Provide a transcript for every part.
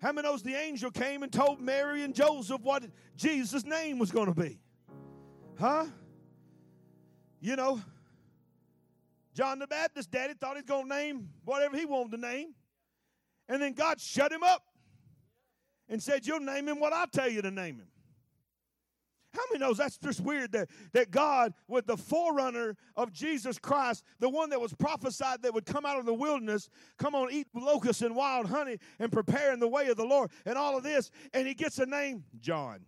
How many knows the angel came and told Mary and Joseph what Jesus' name was going to be? Huh? You know, John the Baptist daddy thought he's going to name whatever he wanted to name. And then God shut him up and said, You'll name him what I tell you to name him. How many knows that's just weird that, that God, with the forerunner of Jesus Christ, the one that was prophesied that would come out of the wilderness, come on, eat locusts and wild honey and prepare in the way of the Lord and all of this, and he gets a name, John.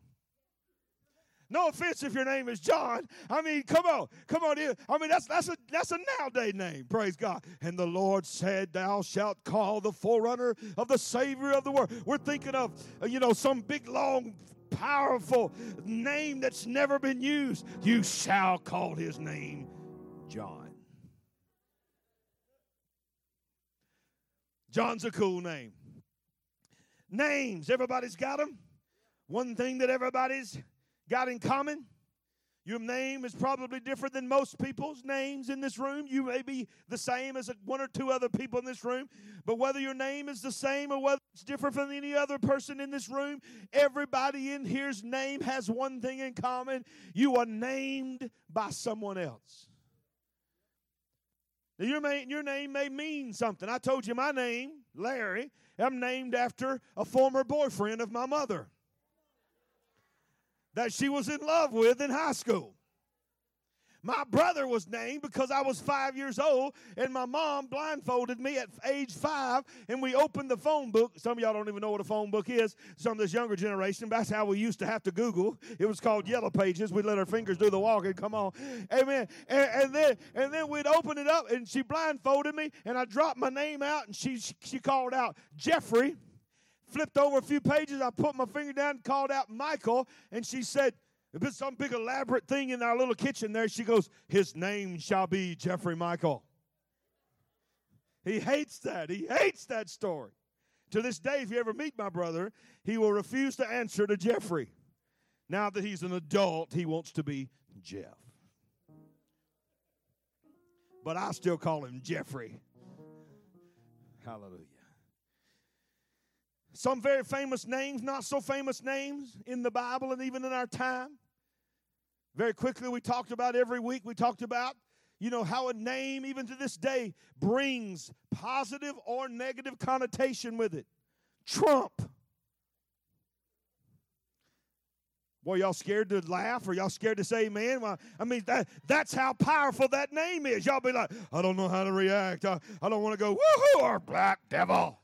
No offense if your name is John. I mean, come on, come on here. I mean, that's that's a that's a nowadays name. Praise God. And the Lord said, "Thou shalt call the forerunner of the Savior of the world." We're thinking of you know some big long powerful name that's never been used. You shall call his name John. John's a cool name. Names, everybody's got them. One thing that everybody's got in common your name is probably different than most people's names in this room. You may be the same as one or two other people in this room, but whether your name is the same or whether it's different from any other person in this room, everybody in here's name has one thing in common. You are named by someone else. Now, your, name, your name may mean something. I told you my name, Larry, I'm named after a former boyfriend of my mother that she was in love with in high school. My brother was named because I was five years old, and my mom blindfolded me at age five, and we opened the phone book. Some of y'all don't even know what a phone book is. Some of this younger generation, that's how we used to have to Google. It was called Yellow Pages. We'd let our fingers do the walking. Come on, Amen. And, and then and then we'd open it up, and she blindfolded me, and I dropped my name out, and she she called out Jeffrey flipped over a few pages. I put my finger down and called out Michael, and she said, it's some big elaborate thing in our little kitchen there, she goes, His name shall be Jeffrey Michael. He hates that. He hates that story. To this day, if you ever meet my brother, he will refuse to answer to Jeffrey. Now that he's an adult, he wants to be Jeff. But I still call him Jeffrey. Hallelujah. Some very famous names, not so famous names in the Bible and even in our time. Very quickly, we talked about every week, we talked about, you know, how a name, even to this day, brings positive or negative connotation with it. Trump. Boy, y'all scared to laugh or y'all scared to say amen? Well, I mean, that, that's how powerful that name is. Y'all be like, I don't know how to react. I, I don't want to go, woohoo, or black devil.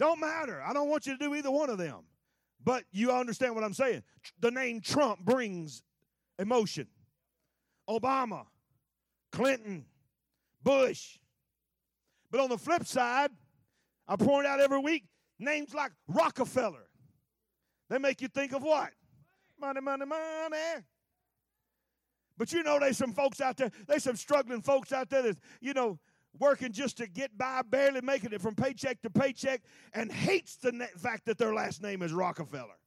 Don't matter. I don't want you to do either one of them. But you understand what I'm saying. The name Trump brings emotion. Obama, Clinton, Bush. But on the flip side, I point out every week names like Rockefeller. They make you think of what? Money, money, money. But you know, there's some folks out there, there's some struggling folks out there that, you know, working just to get by, barely making it from paycheck to paycheck, and hates the fact that their last name is Rockefeller.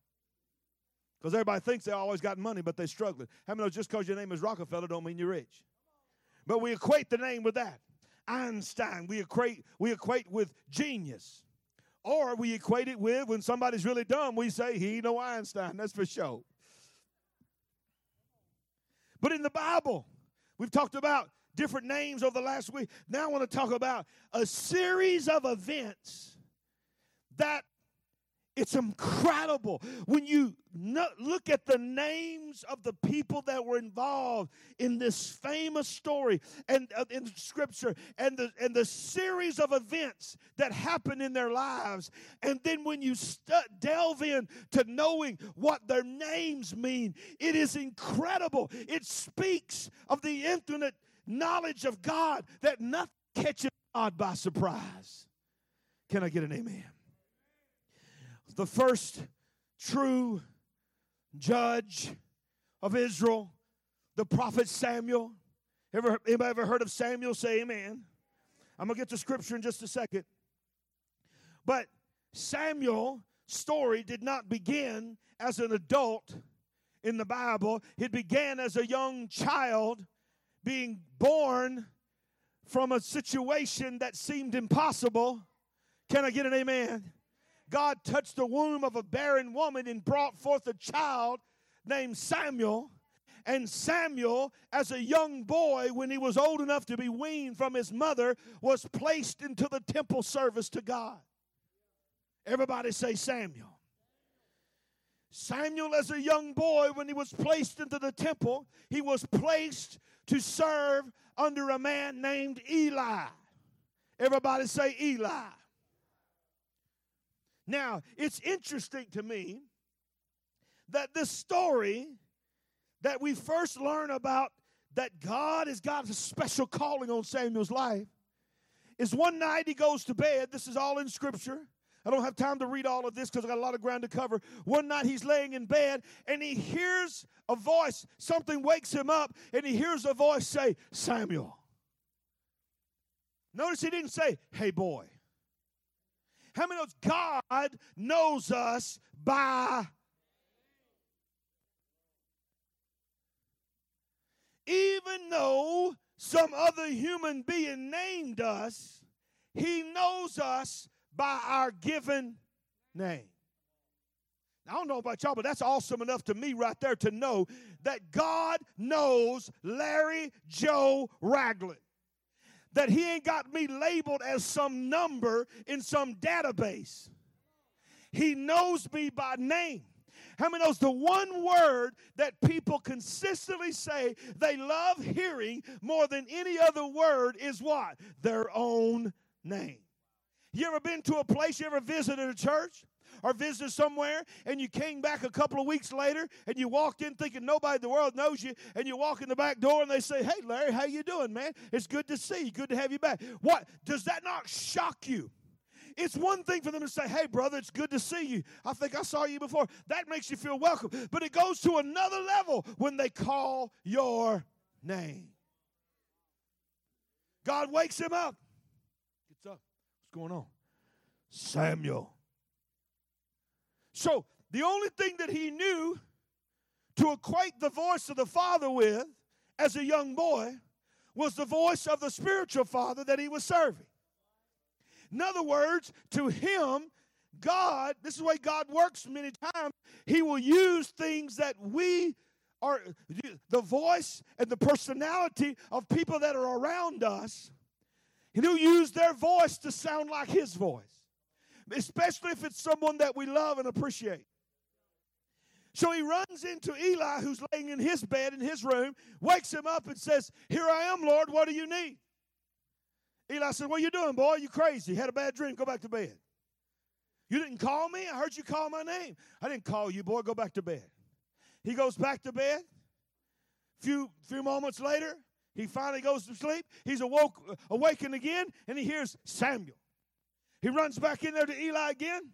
Because everybody thinks they always got money, but they're struggling. How many know just because your name is Rockefeller don't mean you're rich? But we equate the name with that. Einstein, we equate, we equate with genius. Or we equate it with when somebody's really dumb, we say, he no Einstein. That's for sure. But in the Bible, we've talked about different names over the last week. Now I want to talk about a series of events that it's incredible when you look at the names of the people that were involved in this famous story and uh, in scripture and the and the series of events that happen in their lives and then when you st- delve in to knowing what their names mean it is incredible it speaks of the infinite knowledge of God that nothing catches God by surprise. Can I get an amen? The first true judge of Israel, the prophet Samuel. Ever, anybody ever heard of Samuel? Say amen. I'm going to get to scripture in just a second. But Samuel story did not begin as an adult in the Bible. It began as a young child being born from a situation that seemed impossible. Can I get an amen? God touched the womb of a barren woman and brought forth a child named Samuel. And Samuel, as a young boy, when he was old enough to be weaned from his mother, was placed into the temple service to God. Everybody say Samuel. Samuel, as a young boy, when he was placed into the temple, he was placed to serve under a man named Eli. Everybody say Eli. Now, it's interesting to me that this story that we first learn about that God has got a special calling on Samuel's life is one night he goes to bed. This is all in Scripture. I don't have time to read all of this because I got a lot of ground to cover. One night he's laying in bed and he hears a voice. Something wakes him up and he hears a voice say, Samuel. Notice he didn't say, hey boy. How many knows God knows us by even though some other human being named us, he knows us by our given name. Now, I don't know about y'all, but that's awesome enough to me right there to know that God knows Larry Joe Ragland. That he ain't got me labeled as some number in some database. He knows me by name. How many knows the one word that people consistently say they love hearing more than any other word is what? Their own name. You ever been to a place, you ever visited a church? or visited somewhere and you came back a couple of weeks later and you walked in thinking nobody in the world knows you and you walk in the back door and they say hey larry how you doing man it's good to see you good to have you back what does that not shock you it's one thing for them to say, hey, brother, it's good to see you. I think I saw you before. That makes you feel welcome. But it goes to another level when they call your name. God wakes him up. Going on? Samuel. So the only thing that he knew to equate the voice of the Father with as a young boy was the voice of the spiritual father that he was serving. In other words, to him, God, this is the way God works many times, he will use things that we are, the voice and the personality of people that are around us, and he'll use their voice to sound like his voice especially if it's someone that we love and appreciate. So he runs into Eli, who's laying in his bed in his room, wakes him up and says, Here I am, Lord, what do you need? Eli said, What are you doing, boy? You crazy. Had a bad dream. Go back to bed. You didn't call me? I heard you call my name. I didn't call you, boy. Go back to bed. He goes back to bed. Few few moments later, he finally goes to sleep. He's awoke, awakened again, and he hears Samuel. He runs back in there to Eli again.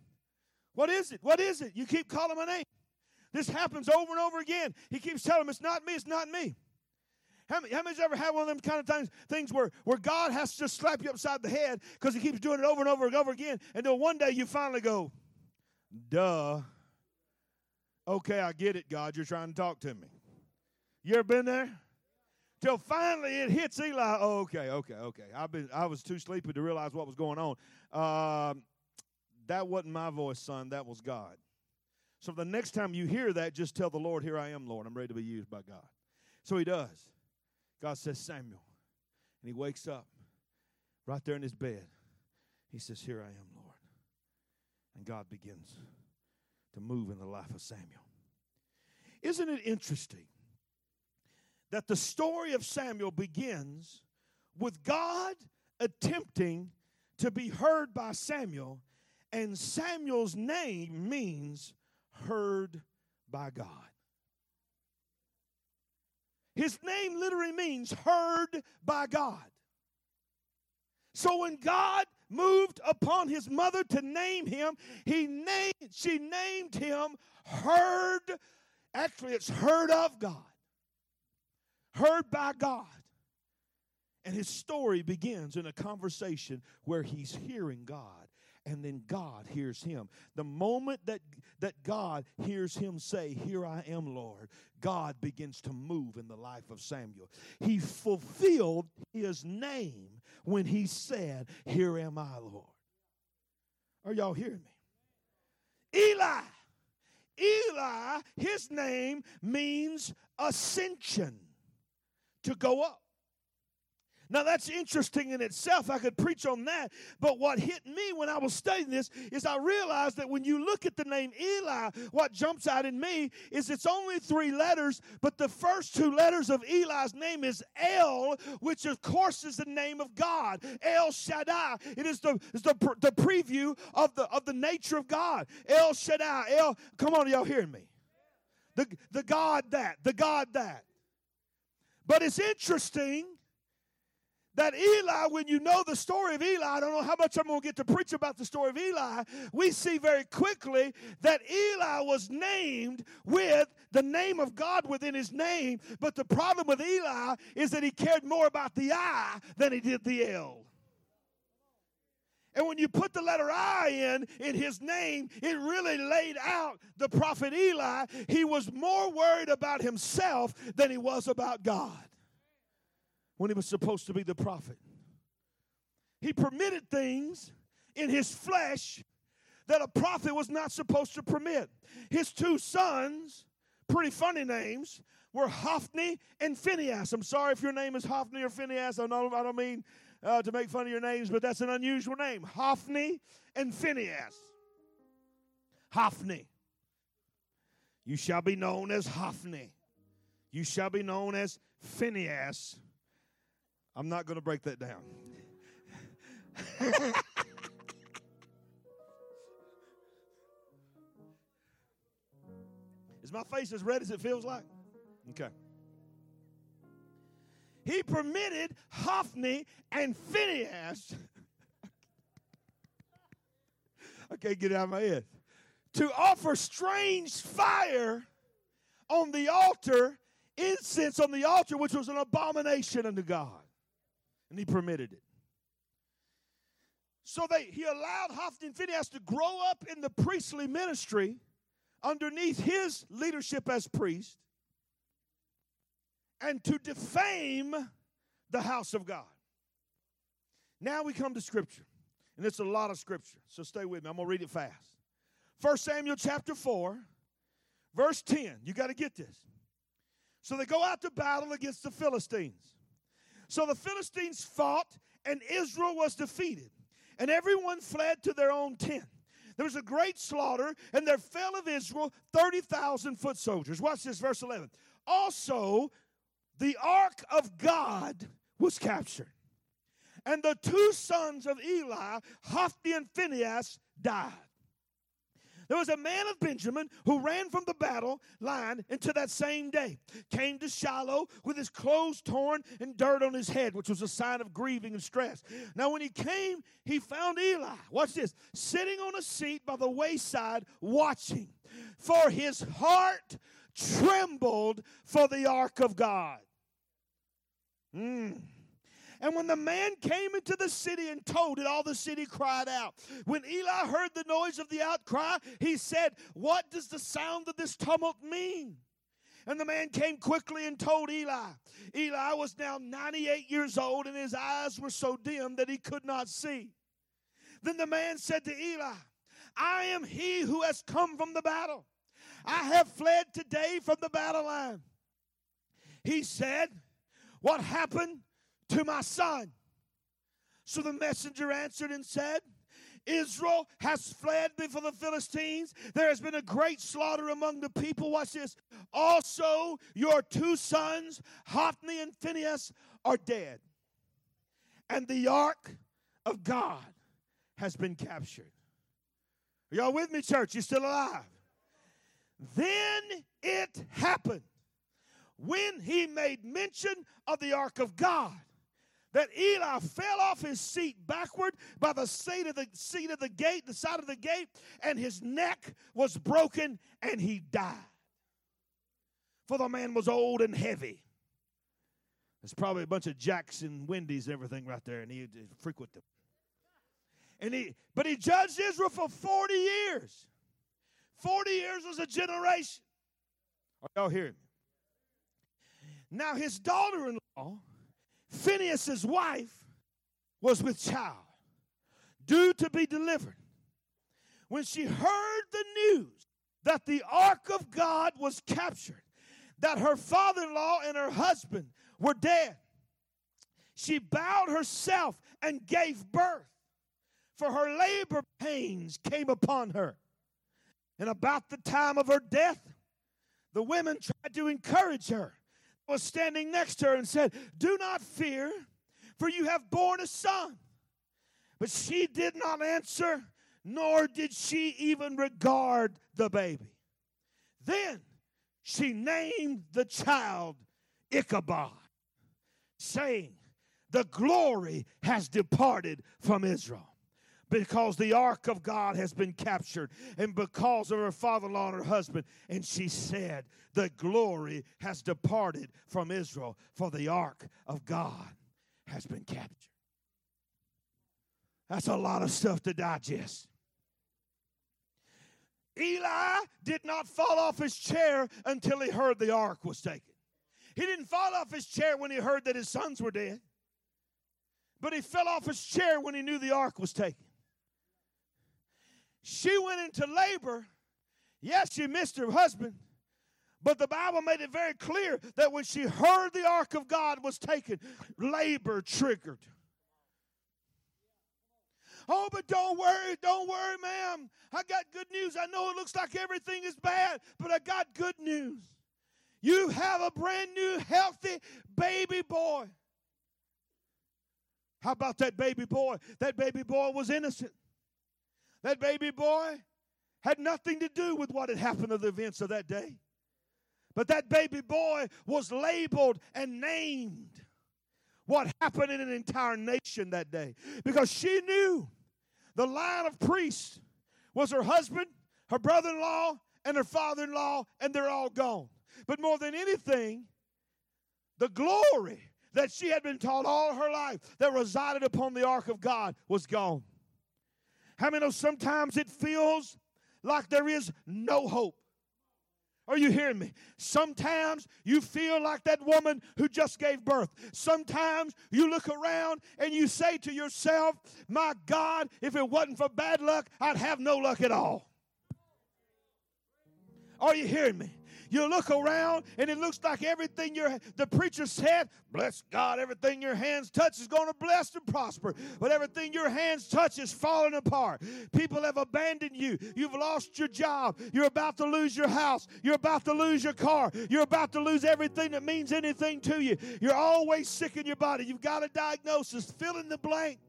What is it? What is it? You keep calling my name. This happens over and over again. He keeps telling him, It's not me, it's not me. How many, how many's ever had one of them kind of things, things where, where God has to just slap you upside the head because he keeps doing it over and over and over again until one day you finally go, duh. Okay, I get it, God. You're trying to talk to me. You ever been there? Till finally it hits Eli. Oh, okay, okay, okay. I've been I was too sleepy to realize what was going on. Uh, that wasn't my voice, son. That was God. So the next time you hear that, just tell the Lord, Here I am, Lord. I'm ready to be used by God. So he does. God says, Samuel. And he wakes up right there in his bed. He says, Here I am, Lord. And God begins to move in the life of Samuel. Isn't it interesting that the story of Samuel begins with God attempting to be heard by Samuel, and Samuel's name means heard by God. His name literally means heard by God. So when God moved upon his mother to name him, he named she named him heard actually it's heard of God. Heard by God. And his story begins in a conversation where he's hearing God and then God hears him. The moment that, that God hears him say, Here I am, Lord, God begins to move in the life of Samuel. He fulfilled his name when he said, Here am I, Lord. Are y'all hearing me? Eli. Eli, his name means ascension, to go up. Now, that's interesting in itself. I could preach on that. But what hit me when I was studying this is I realized that when you look at the name Eli, what jumps out in me is it's only three letters, but the first two letters of Eli's name is El, which of course is the name of God. El Shaddai. It is the, is the, the preview of the, of the nature of God. El Shaddai. El, come on, y'all hearing me? The, the God that, the God that. But it's interesting that Eli, when you know the story of Eli, I don't know how much I'm going to get to preach about the story of Eli, we see very quickly that Eli was named with the name of God within his name. But the problem with Eli is that he cared more about the I than he did the L. And when you put the letter I in in his name, it really laid out the prophet Eli. He was more worried about himself than he was about God when he was supposed to be the prophet. He permitted things in his flesh that a prophet was not supposed to permit. His two sons, pretty funny names, were Hophni and Phineas. I'm sorry if your name is Hophni or Phineas. I don't, I don't mean uh, to make fun of your names, but that's an unusual name. Hophni and Phineas. Hophni. You shall be known as Hophni. You shall be known as Phineas. I'm not going to break that down. Is my face as red as it feels like? Okay. He permitted Hophni and Phinehas. I can't get out of my head. To offer strange fire on the altar, incense on the altar, which was an abomination unto God and he permitted it. So they, he allowed Hophni and Phinehas to grow up in the priestly ministry underneath his leadership as priest and to defame the house of God. Now we come to Scripture, and it's a lot of Scripture, so stay with me. I'm going to read it fast. 1 Samuel chapter 4, verse 10. You got to get this. So they go out to battle against the Philistines. So the Philistines fought, and Israel was defeated, and everyone fled to their own tent. There was a great slaughter, and there fell of Israel 30,000 foot soldiers. Watch this, verse 11. Also, the ark of God was captured, and the two sons of Eli, Hophni and Phinehas, died. There was a man of Benjamin who ran from the battle line into that same day, came to Shiloh with his clothes torn and dirt on his head, which was a sign of grieving and stress. Now, when he came, he found Eli, watch this, sitting on a seat by the wayside watching, for his heart trembled for the ark of God. Mm. And when the man came into the city and told it, all the city cried out. When Eli heard the noise of the outcry, he said, What does the sound of this tumult mean? And the man came quickly and told Eli. Eli was now 98 years old, and his eyes were so dim that he could not see. Then the man said to Eli, I am he who has come from the battle. I have fled today from the battle line. He said, What happened to my son. So the messenger answered and said, Israel has fled before the Philistines. There has been a great slaughter among the people. Watch this. Also, your two sons, Hophni and Phinehas, are dead. And the ark of God has been captured. Are y'all with me, church? You're still alive? Then it happened when he made mention of the ark of God that Eli fell off his seat backward by the seat of the seat of the gate, the side of the gate, and his neck was broken and he died. For the man was old and heavy. There's probably a bunch of Jacks and Wendy's and everything right there, and he frequent them. And he, but he judged Israel for 40 years. 40 years was a generation. Are y'all hearing me? Now his daughter-in-law Phineas's wife was with child, due to be delivered. when she heard the news that the ark of God was captured, that her father in law and her husband were dead, she bowed herself and gave birth, for her labor pains came upon her. And about the time of her death, the women tried to encourage her. Was standing next to her and said, Do not fear, for you have borne a son. But she did not answer, nor did she even regard the baby. Then she named the child Ichabod, saying, The glory has departed from Israel because the ark of God has been captured and because of her father in law and her husband. And she said, The glory has departed from Israel, for the ark of God has been captured. That's a lot of stuff to digest. Eli did not fall off his chair until he heard the ark was taken. He didn't fall off his chair when he heard that his sons were dead, but he fell off his chair when he knew the ark was taken. She went into labor. Yes, she missed her husband, but the Bible made it very clear that when she heard the ark of God was taken, labor triggered. Oh, but don't worry, don't worry, ma'am. I got good news. I know it looks like everything is bad, but I got good news. You have a brand new, healthy baby boy. How about that baby boy? That baby boy was innocent. That baby boy had nothing to do with what had happened to the events of that day. But that baby boy was labeled and named what happened in an entire nation that day because she knew the line of priests was her husband, her brother in law, and her father in law, and they're all gone. But more than anything, the glory that she had been taught all her life that resided upon the ark of God was gone. How many know sometimes it feels like there is no hope? Are you hearing me? Sometimes you feel like that woman who just gave birth. Sometimes you look around and you say to yourself, My God, if it wasn't for bad luck, I'd have no luck at all. Are you hearing me? You look around and it looks like everything your the preacher said, bless God, everything your hands touch is going to bless and prosper. But everything your hands touch is falling apart. People have abandoned you. You've lost your job. You're about to lose your house. You're about to lose your car. You're about to lose everything that means anything to you. You're always sick in your body. You've got a diagnosis. Fill in the blank.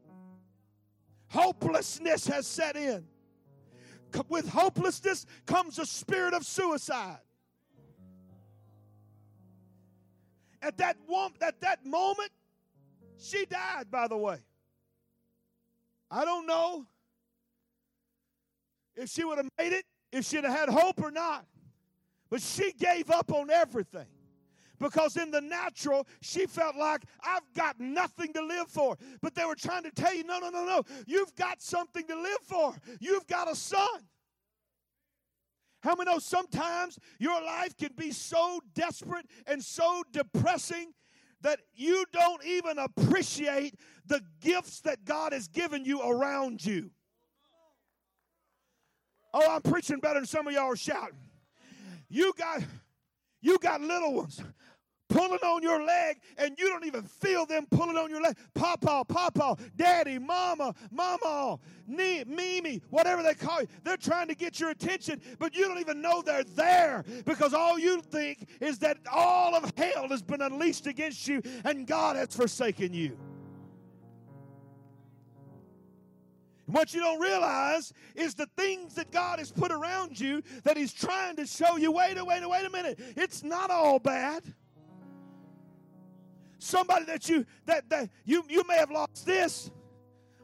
Hopelessness has set in. With hopelessness comes a spirit of suicide. At that, at that moment, she died, by the way. I don't know if she would have made it, if she'd have had hope or not. But she gave up on everything because in the natural, she felt like, I've got nothing to live for. But they were trying to tell you, no, no, no, no. You've got something to live for. You've got a son. How many know sometimes your life can be so desperate and so depressing that you don't even appreciate the gifts that God has given you around you? Oh, I'm preaching better than some of y'all are shouting. You got you got little ones pulling on your leg and you don't even feel them pulling on your leg. Papa, Papa, Daddy, Mama, Mama, Mimi, whatever they call you. They're trying to get your attention, but you don't even know they're there because all you think is that all of hell has been unleashed against you and God has forsaken you. what you don't realize is the things that God has put around you that He's trying to show you wait a wait wait a minute. It's not all bad somebody that you that, that you, you may have lost this,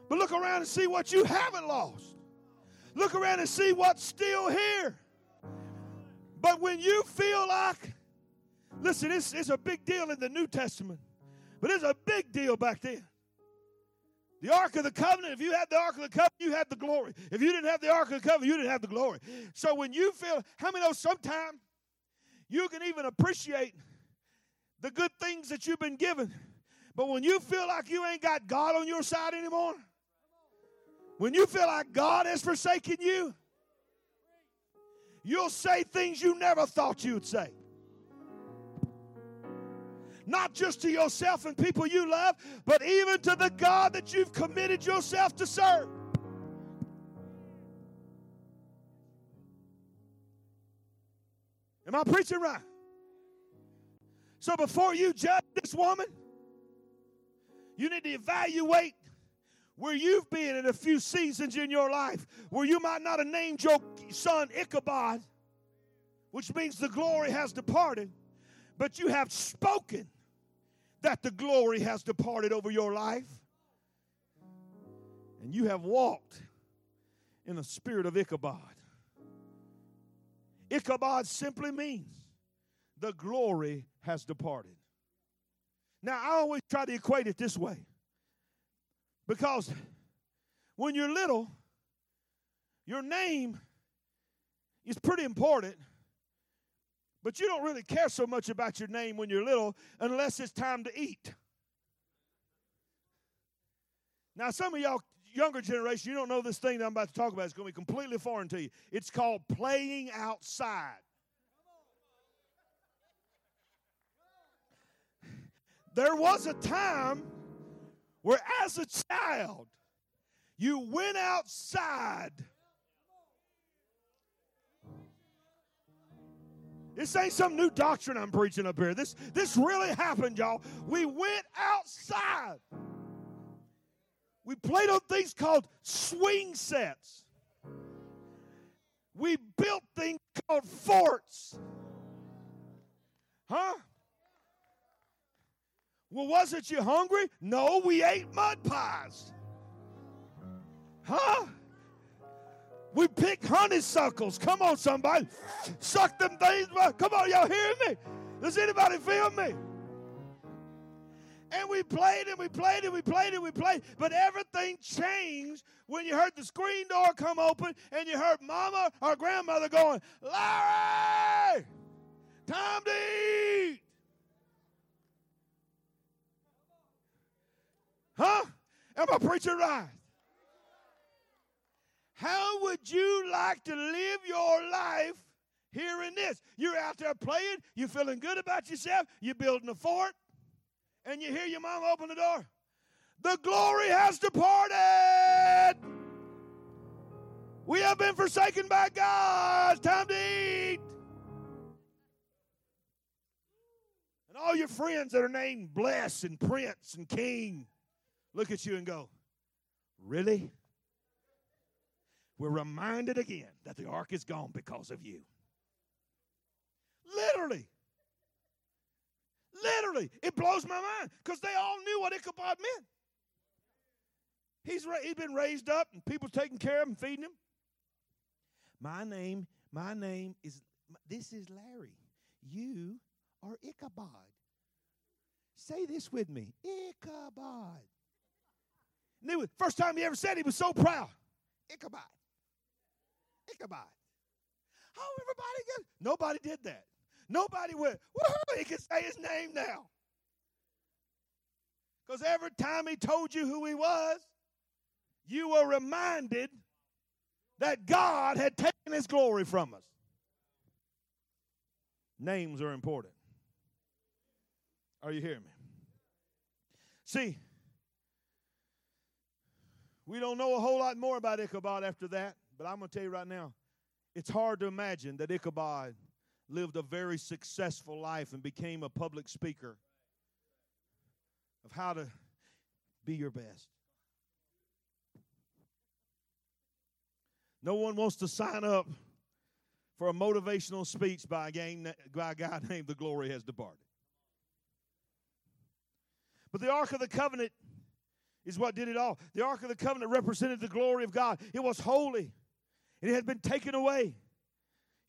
but look around and see what you haven't lost. Look around and see what's still here. But when you feel like, listen, it's, it's a big deal in the New Testament, but it's a big deal back then. The Ark of the Covenant, if you had the Ark of the Covenant, you had the glory. If you didn't have the Ark of the Covenant, you didn't have the glory. So when you feel, how many know sometimes you can even appreciate the good things that you've been given. But when you feel like you ain't got God on your side anymore, when you feel like God has forsaken you, You'll say things you never thought you'd say. Not just to yourself and people you love, but even to the God that you've committed yourself to serve. Am I preaching right? So before you judge this woman, you need to evaluate where you've been in a few seasons in your life where you might not have named your son Ichabod, which means the glory has departed, but you have spoken that the glory has departed over your life. And you have walked in the spirit of Ichabod. Ichabod simply means the glory has departed. Now, I always try to equate it this way because when you're little, your name is pretty important, but you don't really care so much about your name when you're little unless it's time to eat. Now, some of y'all younger generation, you don't know this thing that I'm about to talk about. It's going to be completely foreign to you. It's called playing outside. There was a time where, as a child, you went outside. This ain't some new doctrine I'm preaching up here. This, this really happened, y'all. We went outside. We played on things called swing sets. We built things called forts. Huh? Well, wasn't you hungry? No, we ate mud pies. Huh? We picked honeysuckles. Come on, somebody. Suck them things. Come on, y'all hear me? Does anybody feel me? And we played and we played and we played and we played. But everything changed when you heard the screen door come open and you heard mama or grandmother going, Larry, time to eat. Huh? Am I preaching right? How would you like to live your life hearing this? You're out there playing, you're feeling good about yourself, you're building a fort, and you hear your mom open the door. The glory has departed. We have been forsaken by God. Time to eat. And all your friends that are named Bless and Prince and King look at you and go, Really? We're reminded again that the ark is gone because of you. Literally. Literally. It blows my mind because they all knew what Ichabod meant. He's, he's been raised up and people taking care of him, feeding him. My name, my name is, this is Larry. You are Ichabod. Say this with me Ichabod. Knew it. First time he ever said it, he was so proud. Ichabod. Ichabod. Oh, everybody get Nobody did that. Nobody went, woohoo, he can say his name now. Because every time he told you who he was, you were reminded that God had taken his glory from us. Names are important. Are you hearing me? See, we don't know a whole lot more about Ichabod after that, but I'm going to tell you right now, it's hard to imagine that Ichabod lived a very successful life and became a public speaker of how to be your best. No one wants to sign up for a motivational speech by a, game, by a guy named The Glory Has Departed. But the Ark of the Covenant is what did it all. The Ark of the Covenant represented the glory of God. It was holy, it had been taken away.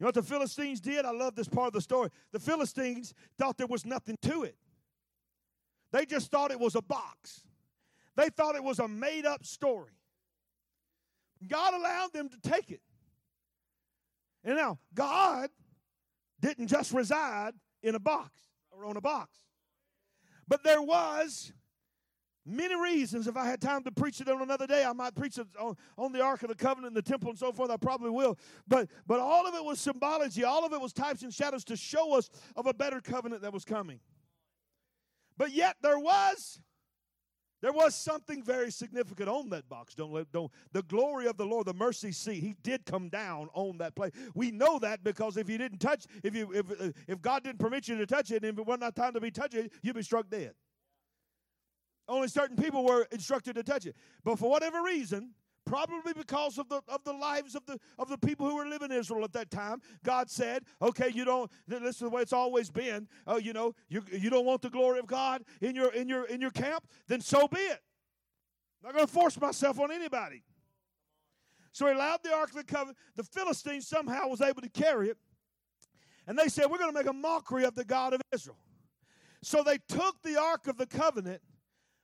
You know what the Philistines did? I love this part of the story. The Philistines thought there was nothing to it, they just thought it was a box, they thought it was a made up story. God allowed them to take it. And now, God didn't just reside in a box or on a box, but there was many reasons. If I had time to preach it on another day, I might preach it on, on the Ark of the Covenant and the temple and so forth. I probably will. But but all of it was symbology. All of it was types and shadows to show us of a better covenant that was coming. But yet there was there was something very significant on that box. Don't let don't the glory of the Lord, the mercy seat. He did come down on that place. We know that because if you didn't touch, if you if if God didn't permit you to touch it, and if it wasn't time to be touching you'd be struck dead. Only certain people were instructed to touch it. But for whatever reason, probably because of the of the lives of the of the people who were living in Israel at that time. God said, "Okay, you don't. This is the way it's always been. Uh, you know, you you don't want the glory of God in your in your in your camp. Then so be it. I'm not going to force myself on anybody." So he allowed the ark of the covenant. The Philistines somehow was able to carry it, and they said, "We're going to make a mockery of the God of Israel." So they took the ark of the covenant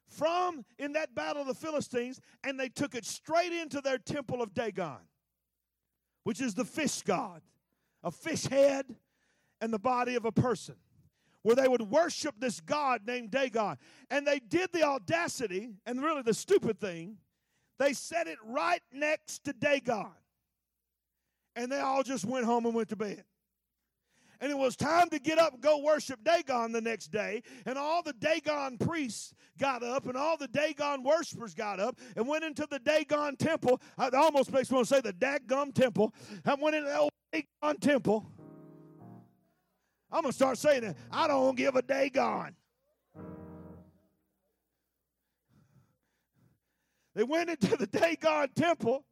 from in that battle of the Philistines, and they took it straight into their temple of Dagon, which is the fish god, a fish head and the body of a person, where they would worship this god named Dagon. And they did the audacity and really the stupid thing, they set it right next to Dagon. And they all just went home and went to bed and it was time to get up and go worship Dagon the next day. And all the Dagon priests got up, and all the Dagon worshipers got up and went into the Dagon temple. It almost makes me want to say the Dagum temple. I went into the old Dagon temple. I'm going to start saying that. I don't give a Dagon. They went into the Dagon temple,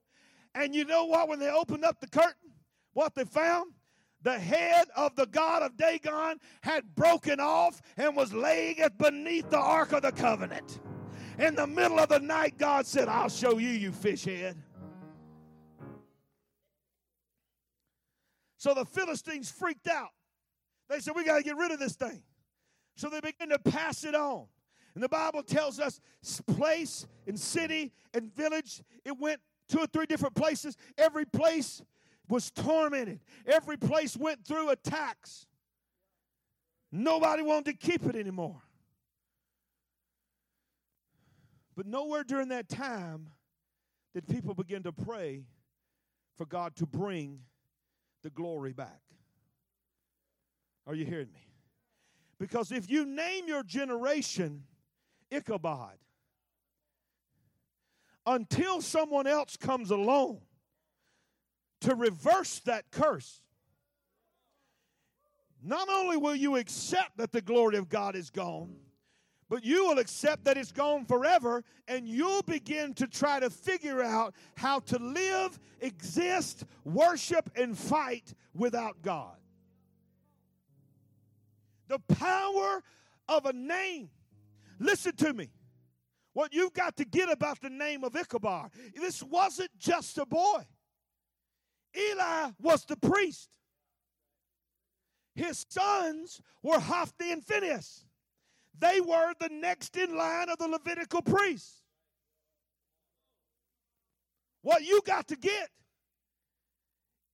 and you know what? When they opened up the curtain, what they found? The head of the god of Dagon had broken off and was laying it beneath the Ark of the Covenant. In the middle of the night, God said, I'll show you, you fish head. So the Philistines freaked out. They said, We got to get rid of this thing. So they began to pass it on. And the Bible tells us place and city and village, it went two or three different places. Every place was tormented. Every place went through attacks. Nobody wanted to keep it anymore. But nowhere during that time did people begin to pray for God to bring the glory back. Are you hearing me? Because if you name your generation Ichabod, until someone else comes along to reverse that curse. Not only will you accept that the glory of God is gone, but you will accept that it's gone forever, and you'll begin to try to figure out how to live, exist, worship, and fight without God. The power of a name. Listen to me. What you've got to get about the name of Ichabod, this wasn't just a boy. Eli was the priest. His sons were Hophni and Phinehas. They were the next in line of the Levitical priests. What you got to get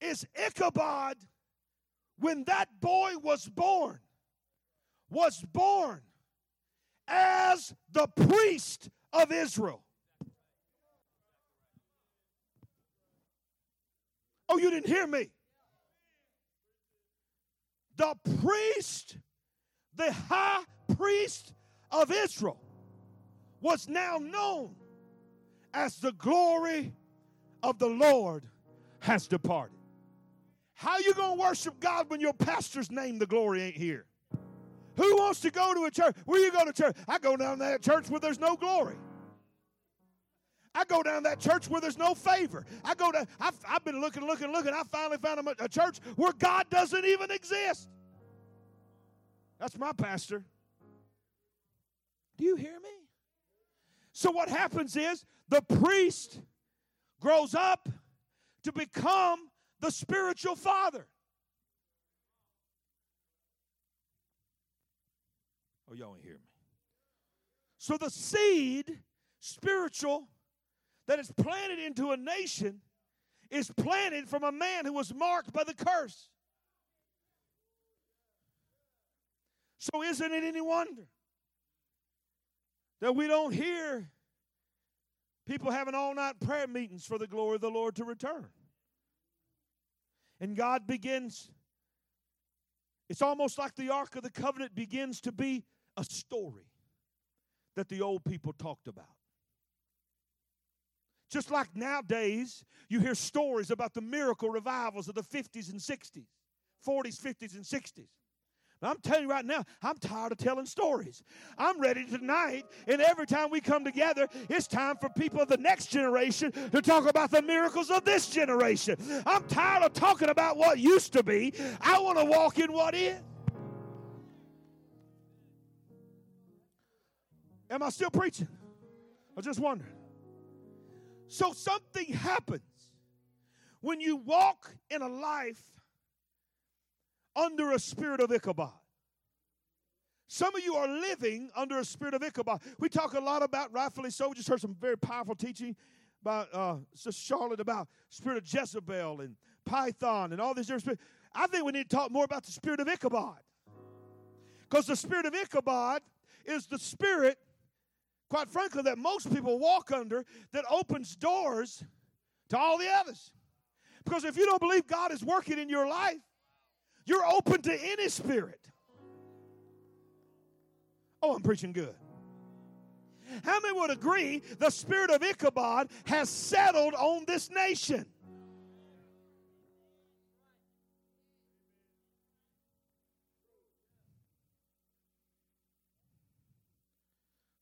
is Ichabod, when that boy was born, was born as the priest of Israel. Oh, you didn't hear me. The priest, the high priest of Israel, was now known as the glory of the Lord has departed. How you going to worship God when your pastor's name, the glory, ain't here? Who wants to go to a church? Where you go to church? I go down to that church where there's no glory. I go down that church where there's no favor. I go to, I've, I've been looking, looking, looking. I finally found a, a church where God doesn't even exist. That's my pastor. Do you hear me? So, what happens is the priest grows up to become the spiritual father. Oh, y'all ain't hear me. So, the seed, spiritual, that is planted into a nation is planted from a man who was marked by the curse. So, isn't it any wonder that we don't hear people having all night prayer meetings for the glory of the Lord to return. And God begins, it's almost like the Ark of the Covenant begins to be a story that the old people talked about. Just like nowadays, you hear stories about the miracle revivals of the 50s and 60s, 40s, 50s, and 60s. But I'm telling you right now, I'm tired of telling stories. I'm ready tonight, and every time we come together, it's time for people of the next generation to talk about the miracles of this generation. I'm tired of talking about what used to be. I want to walk in what is. Am I still preaching? I just wondering. So something happens when you walk in a life under a spirit of Ichabod. Some of you are living under a spirit of Ichabod. We talk a lot about, rightfully so, we just heard some very powerful teaching about uh, Sister Charlotte about spirit of Jezebel and Python and all these different spirits. I think we need to talk more about the spirit of Ichabod. Because the spirit of Ichabod is the spirit, quite frankly, that most people walk under that opens doors to all the others. Because if you don't believe God is working in your life, you're open to any spirit. Oh, I'm preaching good. How many would agree the spirit of Ichabod has settled on this nation?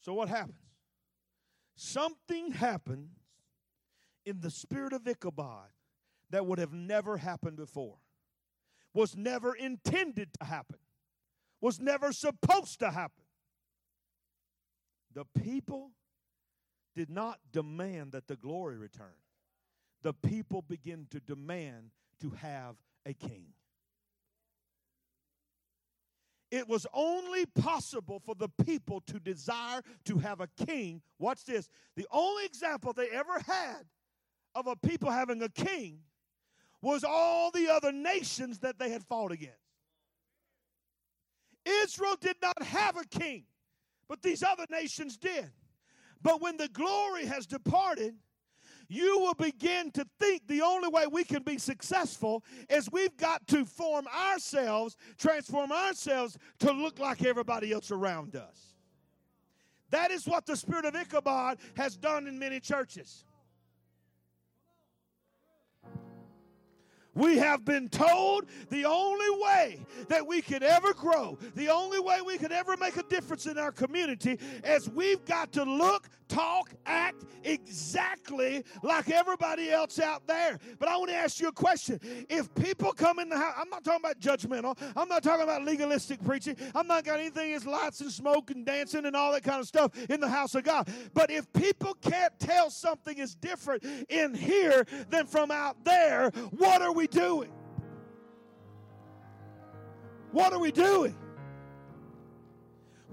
So, what happens? Something happens in the spirit of Ichabod that would have never happened before was never intended to happen, was never supposed to happen. The people did not demand that the glory return. The people begin to demand to have a king. It was only possible for the people to desire to have a king. Watch this. The only example they ever had of a people having a king was all the other nations that they had fought against. Israel did not have a king, but these other nations did. But when the glory has departed, you will begin to think the only way we can be successful is we've got to form ourselves, transform ourselves to look like everybody else around us. That is what the spirit of Ichabod has done in many churches. We have been told the only way that we could ever grow, the only way we could ever make a difference in our community is we've got to look, talk, act exactly like everybody else out there. But I want to ask you a question. If people come in the house, I'm not talking about judgmental, I'm not talking about legalistic preaching, I'm not got anything as lights and smoke and dancing and all that kind of stuff in the house of God. But if people can't tell something is different in here than from out there, what are we doing? What are we doing?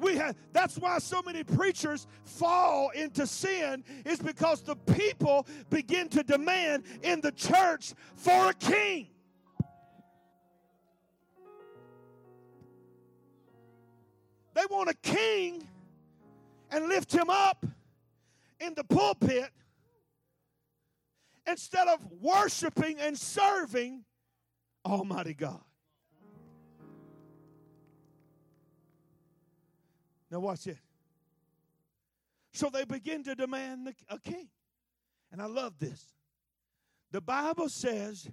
We have that's why so many preachers fall into sin is because the people begin to demand in the church for a king. They want a king and lift him up in the pulpit instead of worshiping and serving Almighty God. Now, watch it. So they begin to demand a king. And I love this. The Bible says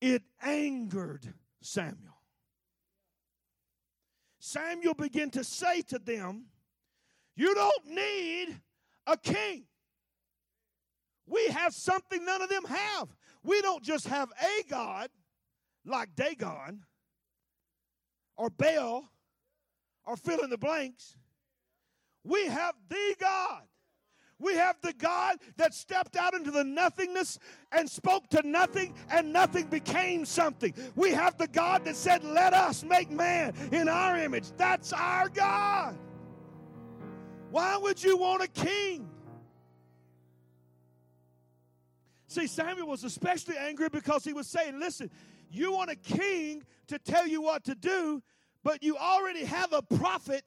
it angered Samuel. Samuel began to say to them, You don't need a king. We have something none of them have. We don't just have a God like Dagon or Baal or fill in the blanks. We have the God. We have the God that stepped out into the nothingness and spoke to nothing, and nothing became something. We have the God that said, Let us make man in our image. That's our God. Why would you want a king? See, Samuel was especially angry because he was saying, Listen, you want a king to tell you what to do, but you already have a prophet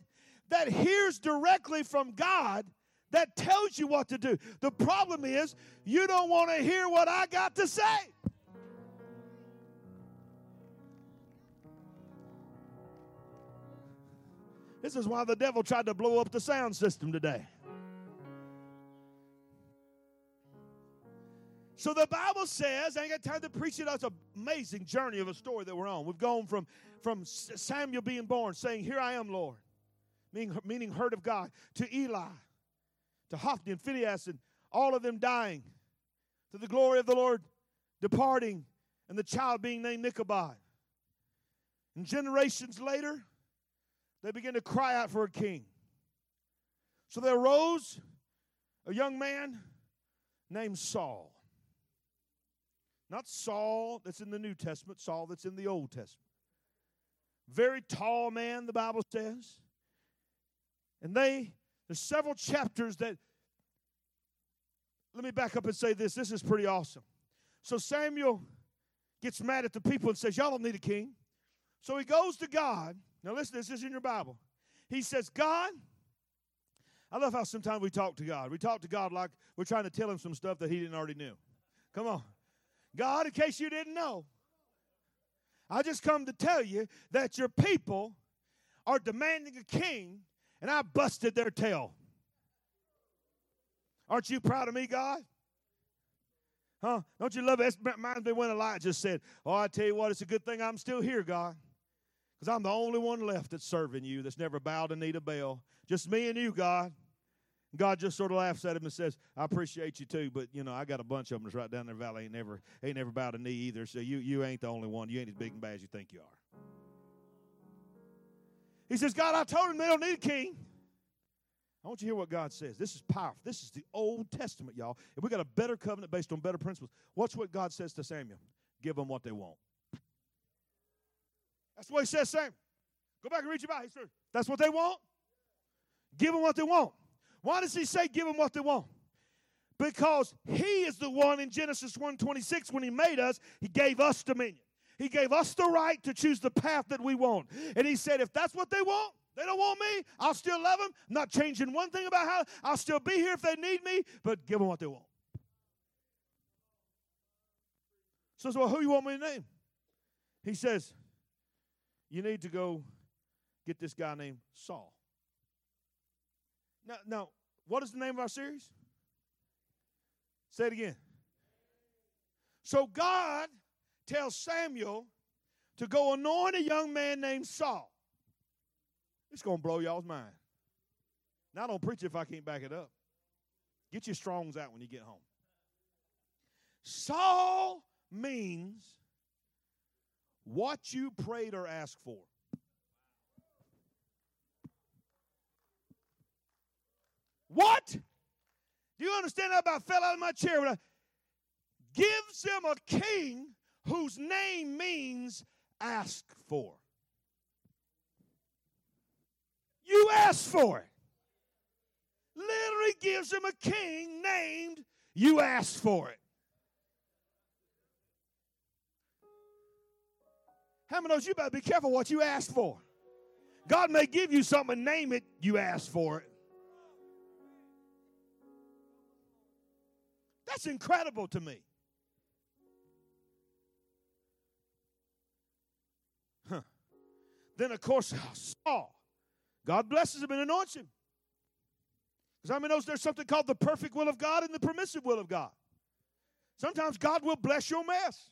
that hears directly from God that tells you what to do. The problem is you don't want to hear what I got to say. This is why the devil tried to blow up the sound system today. So the Bible says, I ain't got time to preach it. It's an amazing journey of a story that we're on. We've gone from, from Samuel being born, saying, Here I am, Lord, meaning, meaning heard of God, to Eli, to Hophni and Phinehas, and all of them dying, to the glory of the Lord departing, and the child being named Ichabod. And generations later, they began to cry out for a king. So there arose a young man named Saul. Not Saul that's in the New Testament, Saul that's in the Old Testament. Very tall man, the Bible says. And they, there's several chapters that, let me back up and say this. This is pretty awesome. So Samuel gets mad at the people and says, Y'all don't need a king. So he goes to God now, listen, this is in your Bible. He says, God, I love how sometimes we talk to God. We talk to God like we're trying to tell him some stuff that he didn't already knew. Come on. God, in case you didn't know, I just come to tell you that your people are demanding a king, and I busted their tail. Aren't you proud of me, God? Huh? Don't you love it? It reminds me when Elijah just said, Oh, I tell you what, it's a good thing I'm still here, God. Because I'm the only one left that's serving you that's never bowed a knee to Baal. Just me and you, God. God just sort of laughs at him and says, I appreciate you too, but you know, I got a bunch of them that's right down there valley ain't never ain't never bowed a knee either. So you you ain't the only one. You ain't as big and bad as you think you are. He says, God, I told him they don't need a king. I want you to hear what God says. This is powerful. This is the Old Testament, y'all. If we got a better covenant based on better principles, watch what God says to Samuel. Give them what they want. That's what he says, Sam. Go back and read your Bible. Says, That's what they want. Give them what they want. Why does he say give them what they want? Because he is the one in Genesis 1:26 when he made us, he gave us dominion. He gave us the right to choose the path that we want. And he said, if that's what they want, they don't want me, I'll still love them. I'm not changing one thing about how I'll still be here if they need me, but give them what they want. So, so well, who you want me to name? He says, you need to go get this guy named Saul. Now, now, what is the name of our series? Say it again. So God tells Samuel to go anoint a young man named Saul. It's going to blow y'all's mind. Now, I don't preach if I can't back it up. Get your strongs out when you get home. Saul means what you prayed or asked for. What? Do you understand how about fell out of my chair? When I, gives him a king whose name means ask for. You ask for it. Literally gives him a king named you Ask for it. How many knows you better be careful what you ask for? God may give you something and name it, you ask for it. That's incredible to me. Then, of course, Saul. God blesses him and anoints him. Because I mean, knows there's something called the perfect will of God and the permissive will of God. Sometimes God will bless your mess.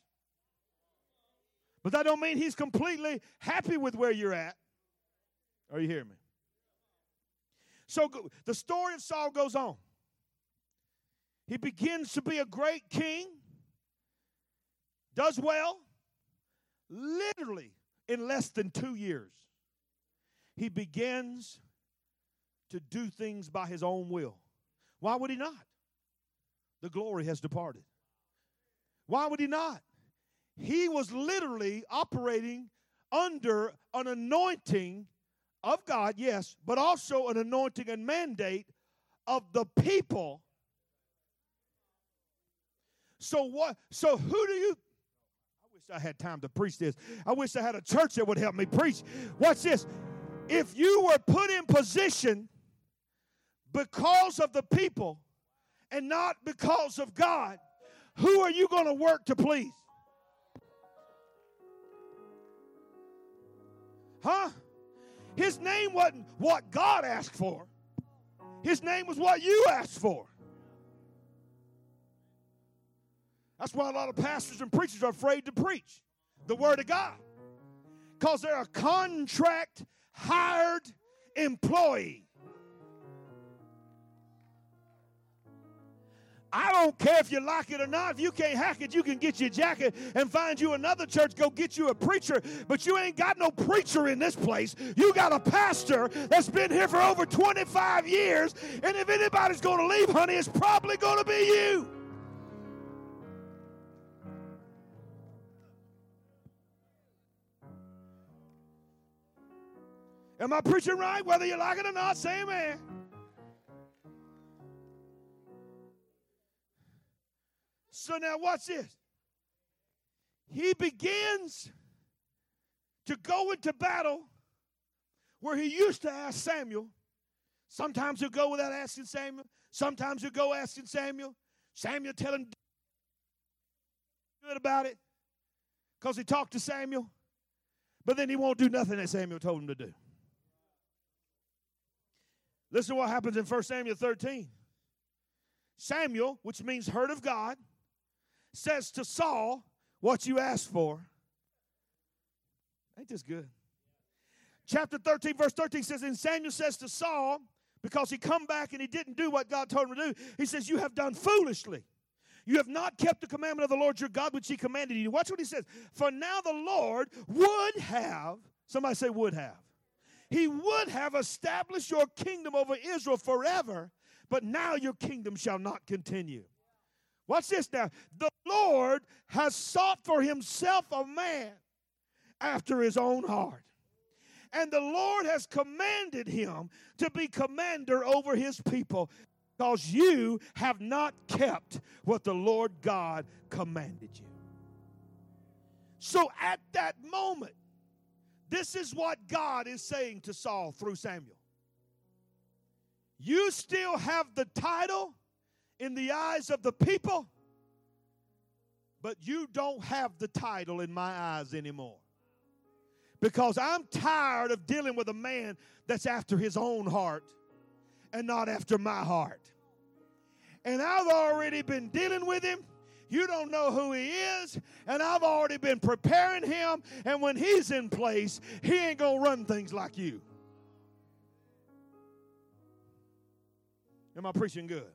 But that don't mean he's completely happy with where you're at. Are you hearing me? So the story of Saul goes on. He begins to be a great king, does well, literally in less than two years. He begins to do things by his own will. Why would he not? The glory has departed. Why would he not? he was literally operating under an anointing of God, yes, but also an anointing and mandate of the people. So what so who do you I had time to preach this. I wish I had a church that would help me preach. Watch this. If you were put in position because of the people and not because of God, who are you going to work to please? Huh? His name wasn't what God asked for, His name was what you asked for. That's why a lot of pastors and preachers are afraid to preach the Word of God because they're a contract hired employee. I don't care if you like it or not. If you can't hack it, you can get your jacket and find you another church, go get you a preacher. But you ain't got no preacher in this place. You got a pastor that's been here for over 25 years. And if anybody's going to leave, honey, it's probably going to be you. Am I preaching right? Whether you like it or not, say amen. So now, watch this. He begins to go into battle where he used to ask Samuel. Sometimes he'll go without asking Samuel. Sometimes he'll go asking Samuel. Samuel tell him good about it because he talked to Samuel. But then he won't do nothing that Samuel told him to do. Listen to what happens in 1 Samuel 13. Samuel, which means heard of God, says to Saul, What you asked for. Ain't this good? Chapter 13, verse 13 says, And Samuel says to Saul, because he come back and he didn't do what God told him to do, he says, You have done foolishly. You have not kept the commandment of the Lord your God, which he commanded you. Watch what he says. For now the Lord would have, somebody say, would have. He would have established your kingdom over Israel forever, but now your kingdom shall not continue. Watch this now. The Lord has sought for himself a man after his own heart. And the Lord has commanded him to be commander over his people because you have not kept what the Lord God commanded you. So at that moment, this is what God is saying to Saul through Samuel. You still have the title in the eyes of the people, but you don't have the title in my eyes anymore. Because I'm tired of dealing with a man that's after his own heart and not after my heart. And I've already been dealing with him. You don't know who he is, and I've already been preparing him. And when he's in place, he ain't going to run things like you. Am I preaching good?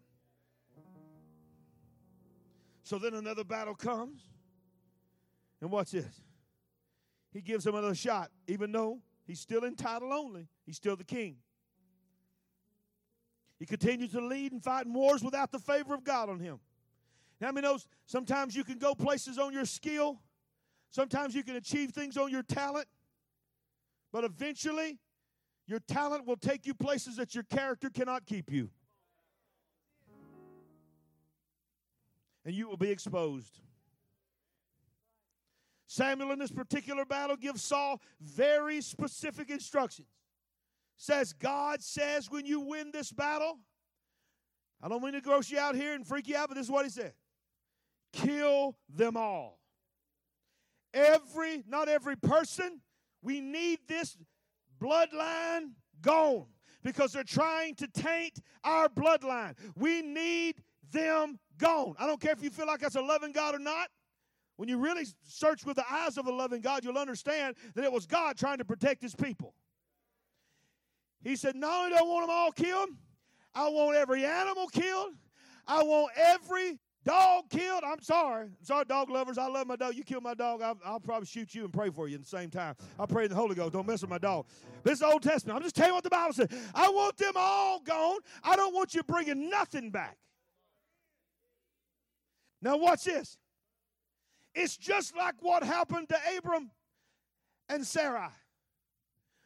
So then another battle comes. And watch this. He gives him another shot, even though he's still in title only, he's still the king. He continues to lead and fight in wars without the favor of God on him. Now, I mean, those sometimes you can go places on your skill, sometimes you can achieve things on your talent, but eventually your talent will take you places that your character cannot keep you. and you will be exposed. Samuel, in this particular battle, gives Saul very specific instructions. Says, God says, when you win this battle, I don't mean to gross you out here and freak you out, but this is what he said kill them all. Every, not every person, we need this bloodline gone because they're trying to taint our bloodline. We need them gone. I don't care if you feel like that's a loving God or not. When you really search with the eyes of a loving God, you'll understand that it was God trying to protect his people. He said, Not only do I want them all killed, I want every animal killed. I want every dog killed. I'm sorry. I'm sorry, dog lovers. I love my dog. You kill my dog, I'll, I'll, probably shoot you and pray for you at the same time. I'll pray in the Holy Ghost. Don't mess with my dog. This is Old Testament. I'm just telling you what the Bible says. I want them all gone. I don't want you bringing nothing back. Now, watch this. It's just like what happened to Abram and Sarai.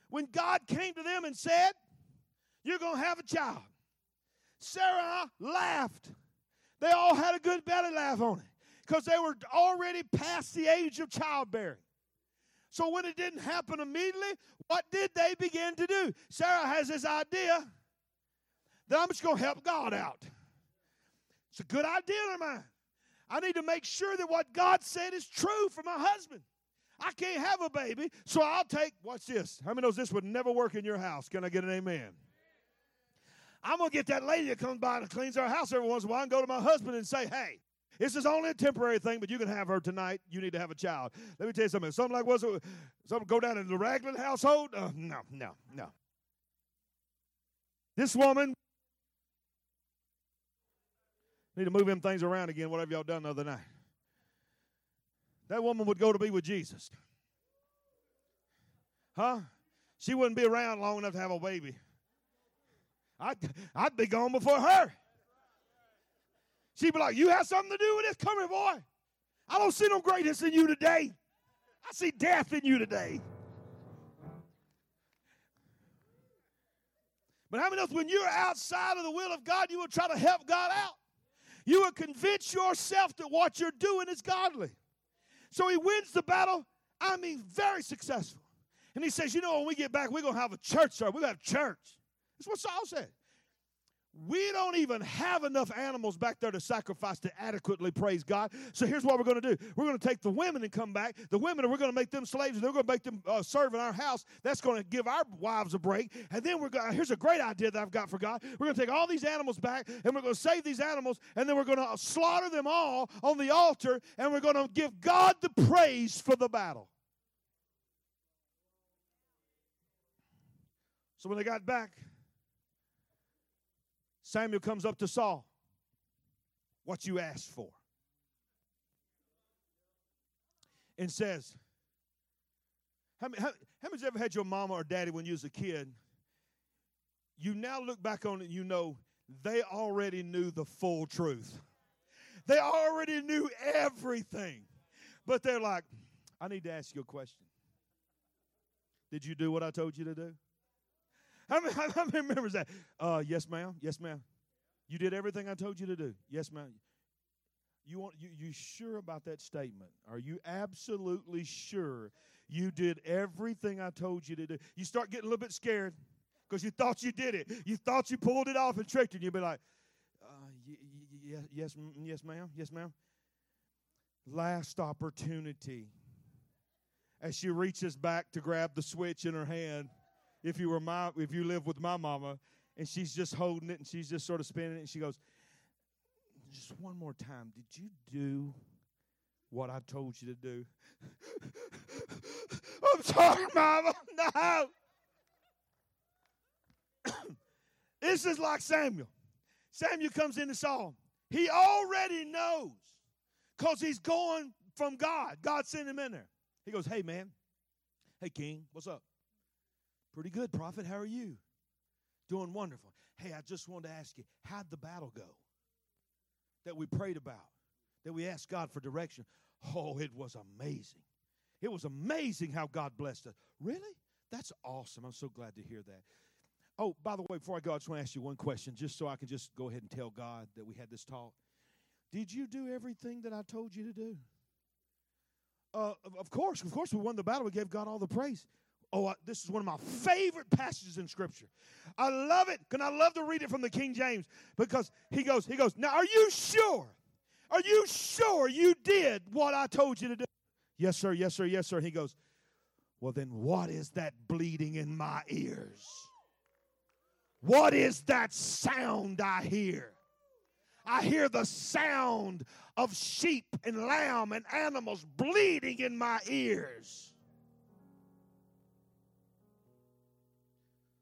When God came to them and said, You're going to have a child. Sarah laughed. They all had a good belly laugh on it because they were already past the age of childbearing. So when it didn't happen immediately, what did they begin to do? Sarah has this idea that I'm just going to help God out. It's a good idea of mine. I need to make sure that what God said is true for my husband. I can't have a baby, so I'll take, watch this. How many knows this would never work in your house? Can I get an amen? I'm going to get that lady that comes by and cleans our house every once in a while and go to my husband and say, hey, this is only a temporary thing, but you can have her tonight. You need to have a child. Let me tell you something. Something like was something go down in the Ragland household? Uh, no, no, no. This woman need to move them things around again. Whatever y'all done the other night. That woman would go to be with Jesus. Huh? She wouldn't be around long enough to have a baby. I'd, I'd be gone before her. She'd be like, You have something to do with this? Come here, boy. I don't see no greatness in you today. I see death in you today. But how many knows when you're outside of the will of God, you will try to help God out? You will convince yourself that what you're doing is godly. So he wins the battle, I mean, very successful. And he says, You know, when we get back, we're going to have a church service. We're going to have church. That's what Saul said. We don't even have enough animals back there to sacrifice to adequately praise God. So here's what we're going to do. We're going to take the women and come back. The women, we're going to make them slaves, and they're going to make them uh, serve in our house. That's going to give our wives a break. And then we're going. Here's a great idea that I've got for God. We're going to take all these animals back, and we're going to save these animals, and then we're going to slaughter them all on the altar, and we're going to give God the praise for the battle. So when they got back, Samuel comes up to Saul. What you asked for. And says, how many, how, how many's ever had your mama or daddy when you was a kid? You now look back on it you know they already knew the full truth. They already knew everything. But they're like, I need to ask you a question. Did you do what I told you to do? How many, how many remembers that? Uh, yes, ma'am. Yes, ma'am. You did everything I told you to do. Yes, ma'am. You want you you sure about that statement? Are you absolutely sure you did everything I told you to do? You start getting a little bit scared because you thought you did it. You thought you pulled it off and tricked and you'd be like, uh, y- y- y- yes, yes, ma'am. Yes, ma'am. Last opportunity. As she reaches back to grab the switch in her hand, if you were my if you live with my mama and she's just holding it and she's just sort of spinning it and she goes just one more time. Did you do what i told you to do? I'm sorry mama no this is like samuel. Samuel comes in the psalm he already knows because he's going from god. God sent him in there. He goes hey man. Hey king. What's up Pretty good, prophet. How are you? Doing wonderful. Hey, I just wanted to ask you, how'd the battle go that we prayed about, that we asked God for direction? Oh, it was amazing. It was amazing how God blessed us. Really? That's awesome. I'm so glad to hear that. Oh, by the way, before I go, I just want to ask you one question, just so I can just go ahead and tell God that we had this talk. Did you do everything that I told you to do? Uh, of course, of course, we won the battle. We gave God all the praise. Oh, this is one of my favorite passages in Scripture. I love it, and I love to read it from the King James because he goes, he goes, now are you sure? Are you sure you did what I told you to do? Yes, sir, yes, sir, yes, sir. He goes, well, then what is that bleeding in my ears? What is that sound I hear? I hear the sound of sheep and lamb and animals bleeding in my ears.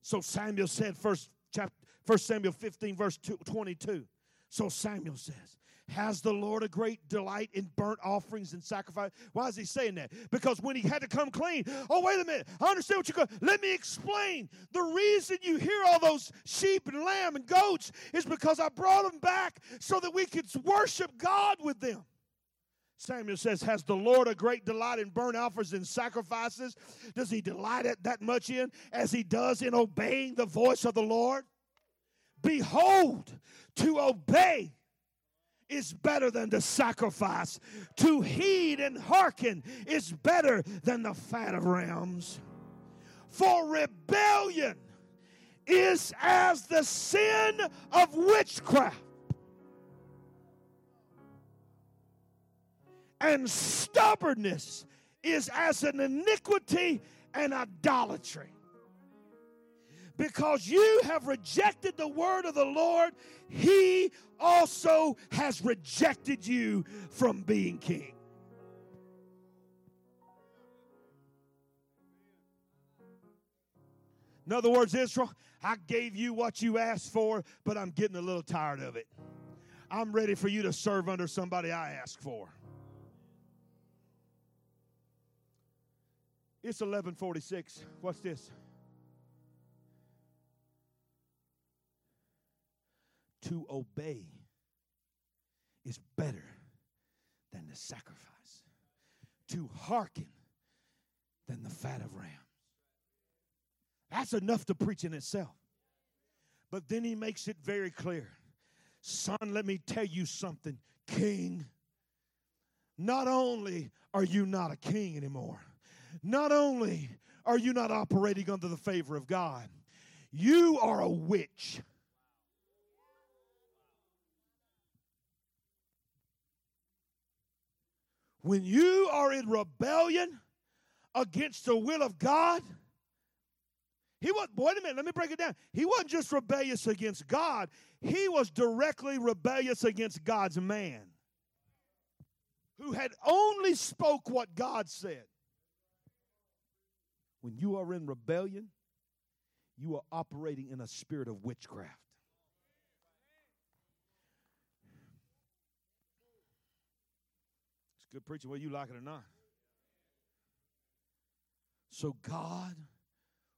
So Samuel said, first chapter, First Samuel 15, verse 22. So Samuel says, has the Lord a great delight in burnt offerings and sacrifice? Why is he saying that? Because when he had to come clean, oh, wait a minute, I understand what you're going Let me explain. The reason you hear all those sheep and lamb and goats is because I brought them back so that we could worship God with them. Samuel says, Has the Lord a great delight in burnt offerings and sacrifices? Does he delight it that much in as he does in obeying the voice of the Lord? Behold, to obey is better than the sacrifice. To heed and hearken is better than the fat of rams. For rebellion is as the sin of witchcraft. And stubbornness is as an iniquity and idolatry. Because you have rejected the word of the Lord, he also has rejected you from being king. In other words, Israel, I gave you what you asked for, but I'm getting a little tired of it. I'm ready for you to serve under somebody I asked for. It's 1146. What's this? To obey is better than the sacrifice. To hearken than the fat of rams. That's enough to preach in itself. But then he makes it very clear Son, let me tell you something, King. Not only are you not a king anymore, not only are you not operating under the favor of God, you are a witch. When you are in rebellion against the will of God, he was, wait a minute, let me break it down. He wasn't just rebellious against God, he was directly rebellious against God's man, who had only spoke what God said. When you are in rebellion, you are operating in a spirit of witchcraft. It's good preaching, whether you like it or not. So God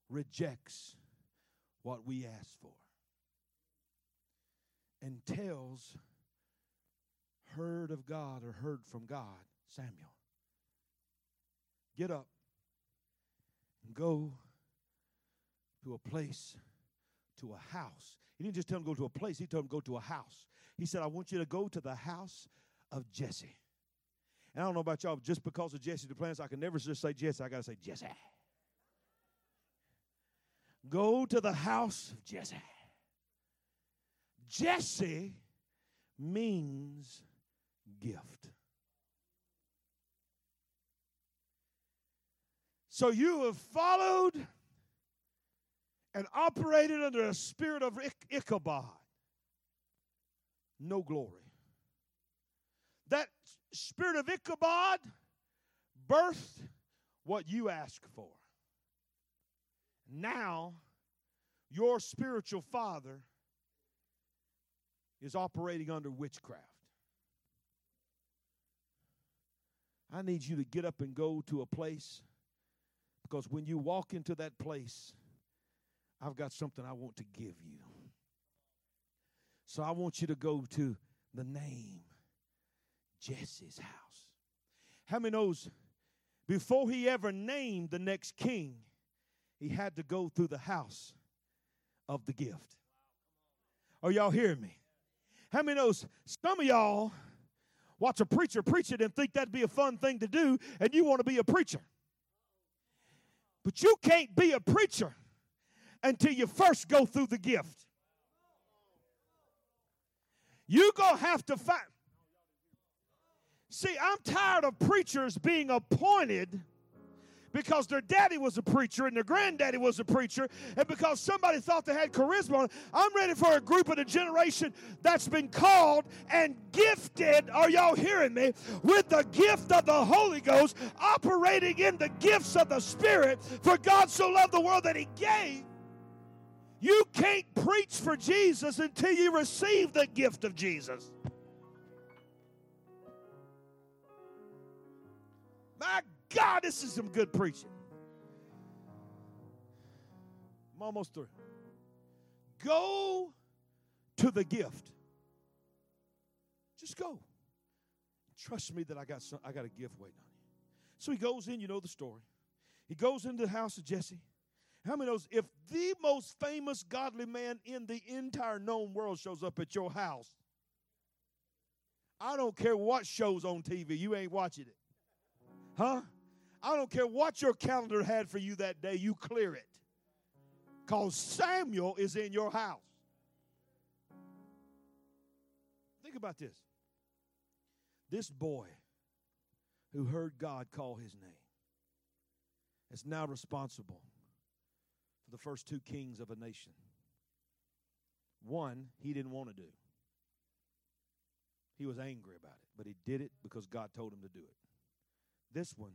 rejects what we ask for and tells heard of God or heard from God, Samuel, get up and go to a place, to a house. He didn't just tell him to go to a place, he told him to go to a house. He said, I want you to go to the house of Jesse. And I don't know about y'all, just because of Jesse the plans, I can never just say Jesse, I got to say Jesse. Go to the house of Jesse. Jesse means gift. So you have followed and operated under a spirit of Ichabod. No glory. That spirit of Ichabod birthed what you asked for. Now, your spiritual father is operating under witchcraft. I need you to get up and go to a place because when you walk into that place, I've got something I want to give you. So I want you to go to the name Jesse's house. How many knows before he ever named the next king, he had to go through the house of the gift. Are y'all hearing me? How many knows some of y'all watch a preacher preach it and think that'd be a fun thing to do, and you want to be a preacher? But you can't be a preacher until you first go through the gift. You're going to have to find. See, I'm tired of preachers being appointed because their daddy was a preacher and their granddaddy was a preacher, and because somebody thought they had charisma. I'm ready for a group of the generation that's been called and gifted. Are y'all hearing me? With the gift of the Holy Ghost, operating in the gifts of the Spirit. For God so loved the world that He gave. You can't preach for Jesus until you receive the gift of Jesus. God, this is some good preaching. I'm almost through. Go to the gift. Just go. Trust me that I got some, I got a gift waiting on you. So he goes in, you know the story. He goes into the house of Jesse. How many knows if the most famous godly man in the entire known world shows up at your house, I don't care what show's on TV, you ain't watching it. Huh? I don't care what your calendar had for you that day, you clear it. Because Samuel is in your house. Think about this. This boy who heard God call his name is now responsible for the first two kings of a nation. One, he didn't want to do. He was angry about it, but he did it because God told him to do it. This one,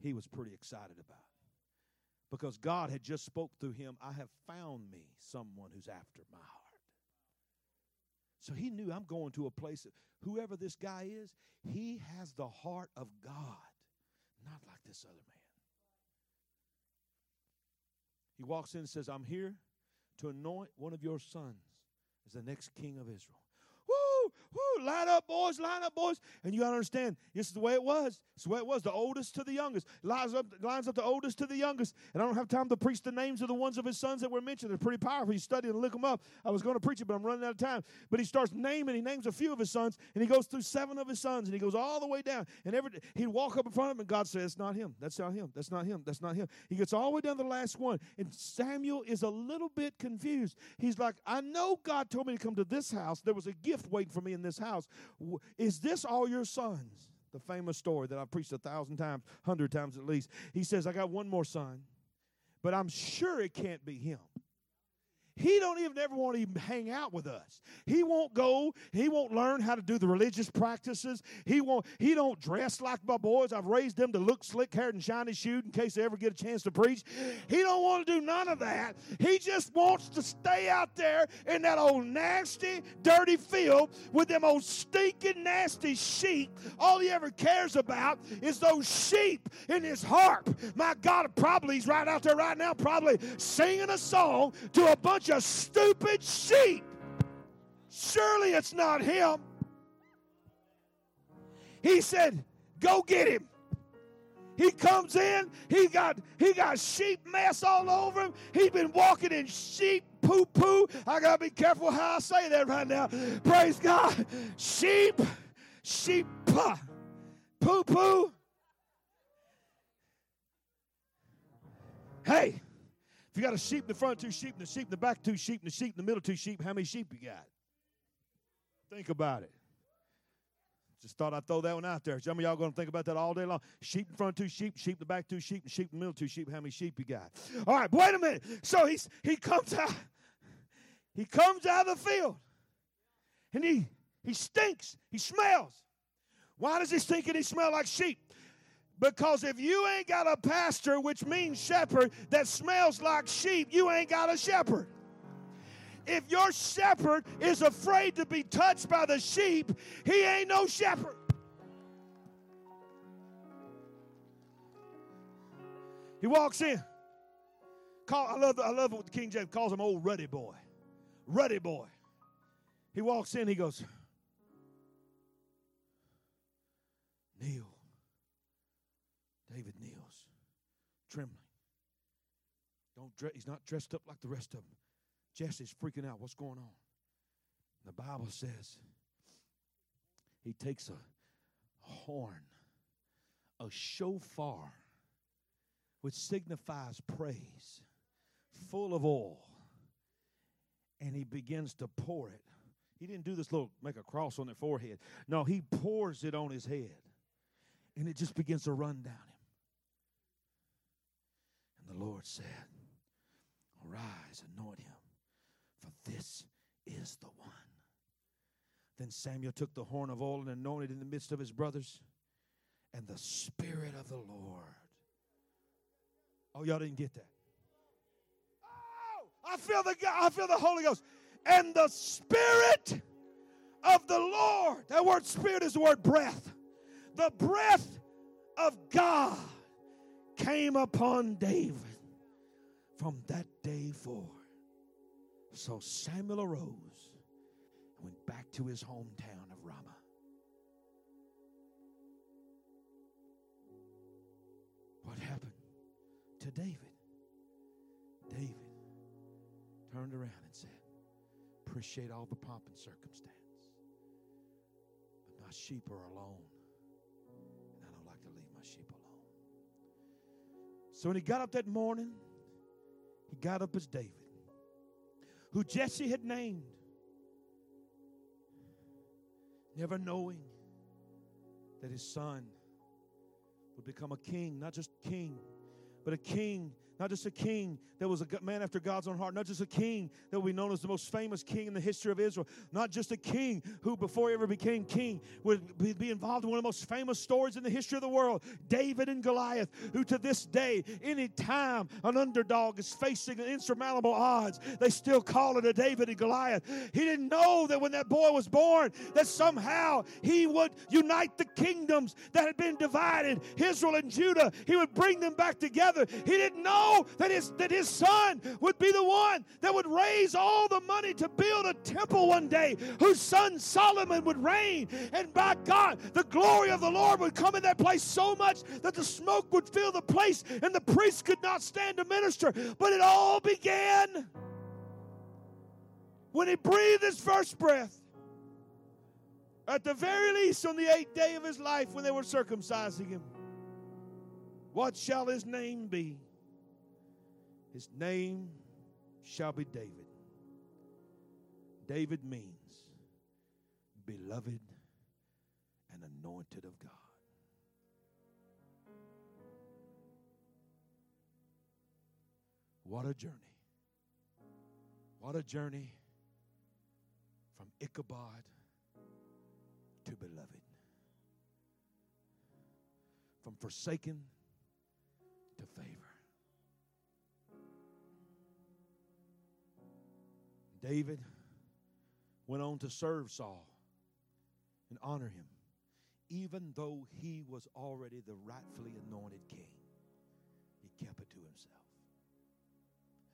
he was pretty excited about because God had just spoke through him, I have found me someone who's after my heart. So he knew I'm going to a place whoever this guy is, he has the heart of God, not like this other man. He walks in and says, I'm here to anoint one of your sons as the next king of Israel. Woo, line up, boys, line up, boys. And you got to understand, this is the way it was. It's the way it was, the oldest to the youngest. Lines up, lines up the oldest to the youngest. And I don't have time to preach the names of the ones of his sons that were mentioned. They're pretty powerful. You study and look them up. I was going to preach it, but I'm running out of time. But he starts naming, he names a few of his sons, and he goes through seven of his sons, and he goes all the way down. And every he'd walk up in front of him, and God says, That's not him. That's not him. That's not him. That's not him. He gets all the way down to the last one. And Samuel is a little bit confused. He's like, I know God told me to come to this house. There was a gift waiting for me in this house. Is this all your sons? The famous story that I've preached a thousand times, hundred times at least. He says, I got one more son, but I'm sure it can't be him. He don't even ever want to even hang out with us. He won't go. He won't learn how to do the religious practices. He won't. He don't dress like my boys. I've raised them to look slick haired and shiny shoed in case they ever get a chance to preach. He don't want to do none of that. He just wants to stay out there in that old nasty, dirty field with them old stinking, nasty sheep. All he ever cares about is those sheep in his harp. My God, probably he's right out there right now, probably singing a song to a bunch bunch of stupid sheep. Surely it's not him. He said, Go get him. He comes in, he got he got sheep mess all over him. He's been walking in sheep poo poo. I gotta be careful how I say that right now. Praise God. Sheep, sheep poo poo. Hey, if you got a sheep in the front, two sheep in the sheep in the back, two sheep in the sheep in the middle, two sheep, how many sheep you got? Think about it. Just thought I'd throw that one out there. Some of y'all going to think about that all day long. Sheep in front, two sheep, sheep in the back, two sheep, and sheep in the middle, two sheep. How many sheep you got? All right, wait a minute. So he's he comes out, he comes out of the field, and he he stinks. He smells. Why does he stink and he smell like sheep? Because if you ain't got a pastor, which means shepherd, that smells like sheep, you ain't got a shepherd. If your shepherd is afraid to be touched by the sheep, he ain't no shepherd. He walks in. Call, I love I love what the King James calls him old ruddy boy. Ruddy boy. He walks in, he goes, Kneel. Don't he's not dressed up like the rest of them. Jesse's freaking out. What's going on? The Bible says he takes a horn, a shofar, which signifies praise, full of oil, and he begins to pour it. He didn't do this little make a cross on their forehead. No, he pours it on his head, and it just begins to run down him. And the Lord said, Arise, anoint him, for this is the one. Then Samuel took the horn of oil and anointed in the midst of his brothers, and the Spirit of the Lord. Oh, y'all didn't get that. Oh, I feel the I feel the Holy Ghost. And the Spirit of the Lord. That word spirit is the word breath. The breath of God came upon David from that day forward. So Samuel arose and went back to his hometown of Ramah. What happened to David? David turned around and said, Appreciate all the pomp and circumstance, but My sheep are alone. And I don't like to leave my sheep alone. So when he got up that morning, he got up as David, who Jesse had named, never knowing that his son would become a king, not just king, but a king not just a king that was a man after God's own heart, not just a king that will be known as the most famous king in the history of Israel, not just a king who, before he ever became king, would be involved in one of the most famous stories in the history of the world David and Goliath, who to this day, any time an underdog is facing insurmountable odds, they still call it a David and Goliath. He didn't know that when that boy was born, that somehow he would unite the kingdoms that had been divided, Israel and Judah. He would bring them back together. He didn't know know that his, that his son would be the one that would raise all the money to build a temple one day, whose son Solomon would reign. And by God, the glory of the Lord would come in that place so much that the smoke would fill the place and the priest could not stand to minister. But it all began when he breathed his first breath. At the very least, on the eighth day of his life, when they were circumcising him. What shall his name be? His name shall be David. David means beloved and anointed of God. What a journey. What a journey from Ichabod to beloved. From forsaken to favor. David went on to serve Saul and honor him, even though he was already the rightfully anointed king. He kept it to himself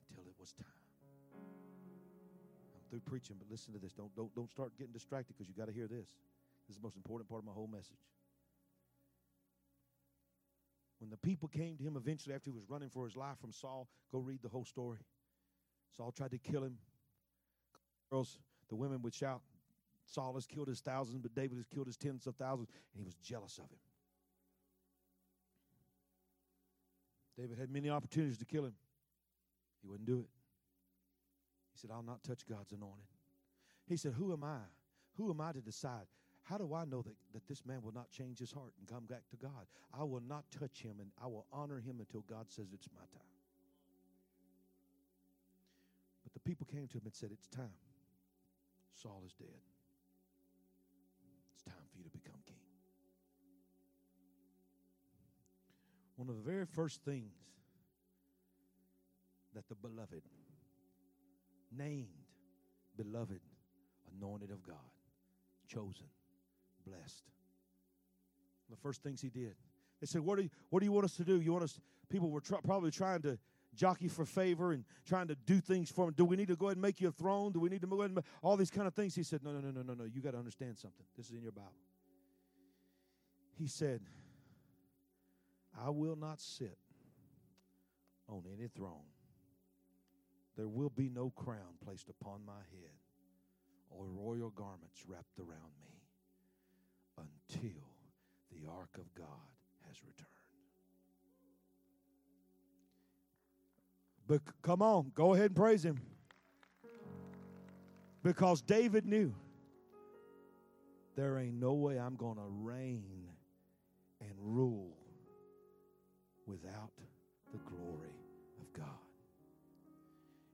until it was time. I'm through preaching, but listen to this. Don't, don't, don't start getting distracted because you got to hear this. This is the most important part of my whole message. When the people came to him eventually after he was running for his life from Saul, go read the whole story. Saul tried to kill him girls, the women would shout, Saul has killed his thousands, but David has killed his tens of thousands, and he was jealous of him. David had many opportunities to kill him. He wouldn't do it. He said, I'll not touch God's anointed. He said, Who am I? Who am I to decide? How do I know that, that this man will not change his heart and come back to God? I will not touch him and I will honor him until God says it's my time. But the people came to him and said, It's time. Saul is dead. It's time for you to become king. One of the very first things that the beloved, named beloved, anointed of God, chosen, blessed. The first things he did. They said, What do you, what do you want us to do? You want us, people were probably trying to jockey for favor and trying to do things for him. Do we need to go ahead and make you a throne? Do we need to go ahead and all these kind of things? He said, No, no, no, no, no, no. You got to understand something. This is in your Bible. He said, I will not sit on any throne. There will be no crown placed upon my head or royal garments wrapped around me until the ark of God has returned. But come on, go ahead and praise him. Because David knew there ain't no way I'm going to reign and rule without the glory of God.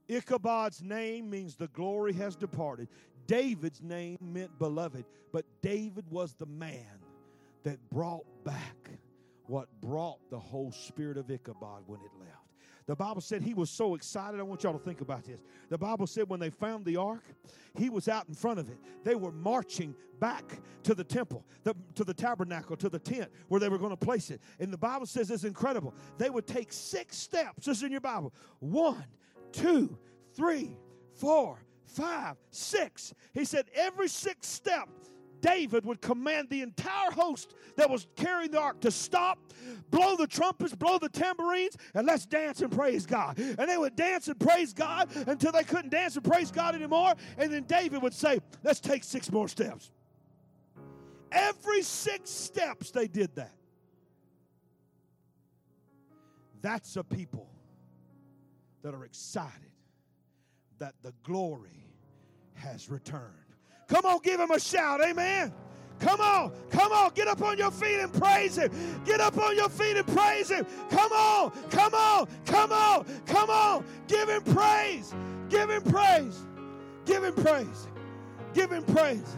Ichabod's name means the glory has departed. David's name meant beloved, but David was the man that brought back what brought the whole spirit of Ichabod when it left. The Bible said he was so excited. I want y'all to think about this. The Bible said when they found the ark, he was out in front of it. They were marching back to the temple, the, to the tabernacle, to the tent where they were going to place it. And the Bible says it's incredible. They would take six steps. This is in your Bible. One, two, three, four, five, six. He said every six step David would command the entire host that was carrying the ark to stop, blow the trumpets, blow the tambourines, and let's dance and praise God. And they would dance and praise God until they couldn't dance and praise God anymore. And then David would say, Let's take six more steps. Every six steps they did that. That's a people that are excited that the glory has returned. Come on, give him a shout. Amen. Come on, come on, get up on your feet and praise Him. Get up on your feet and praise Him. Come on, come on, come on, come on. Give Him praise. Give Him praise. Give Him praise. Give Him praise.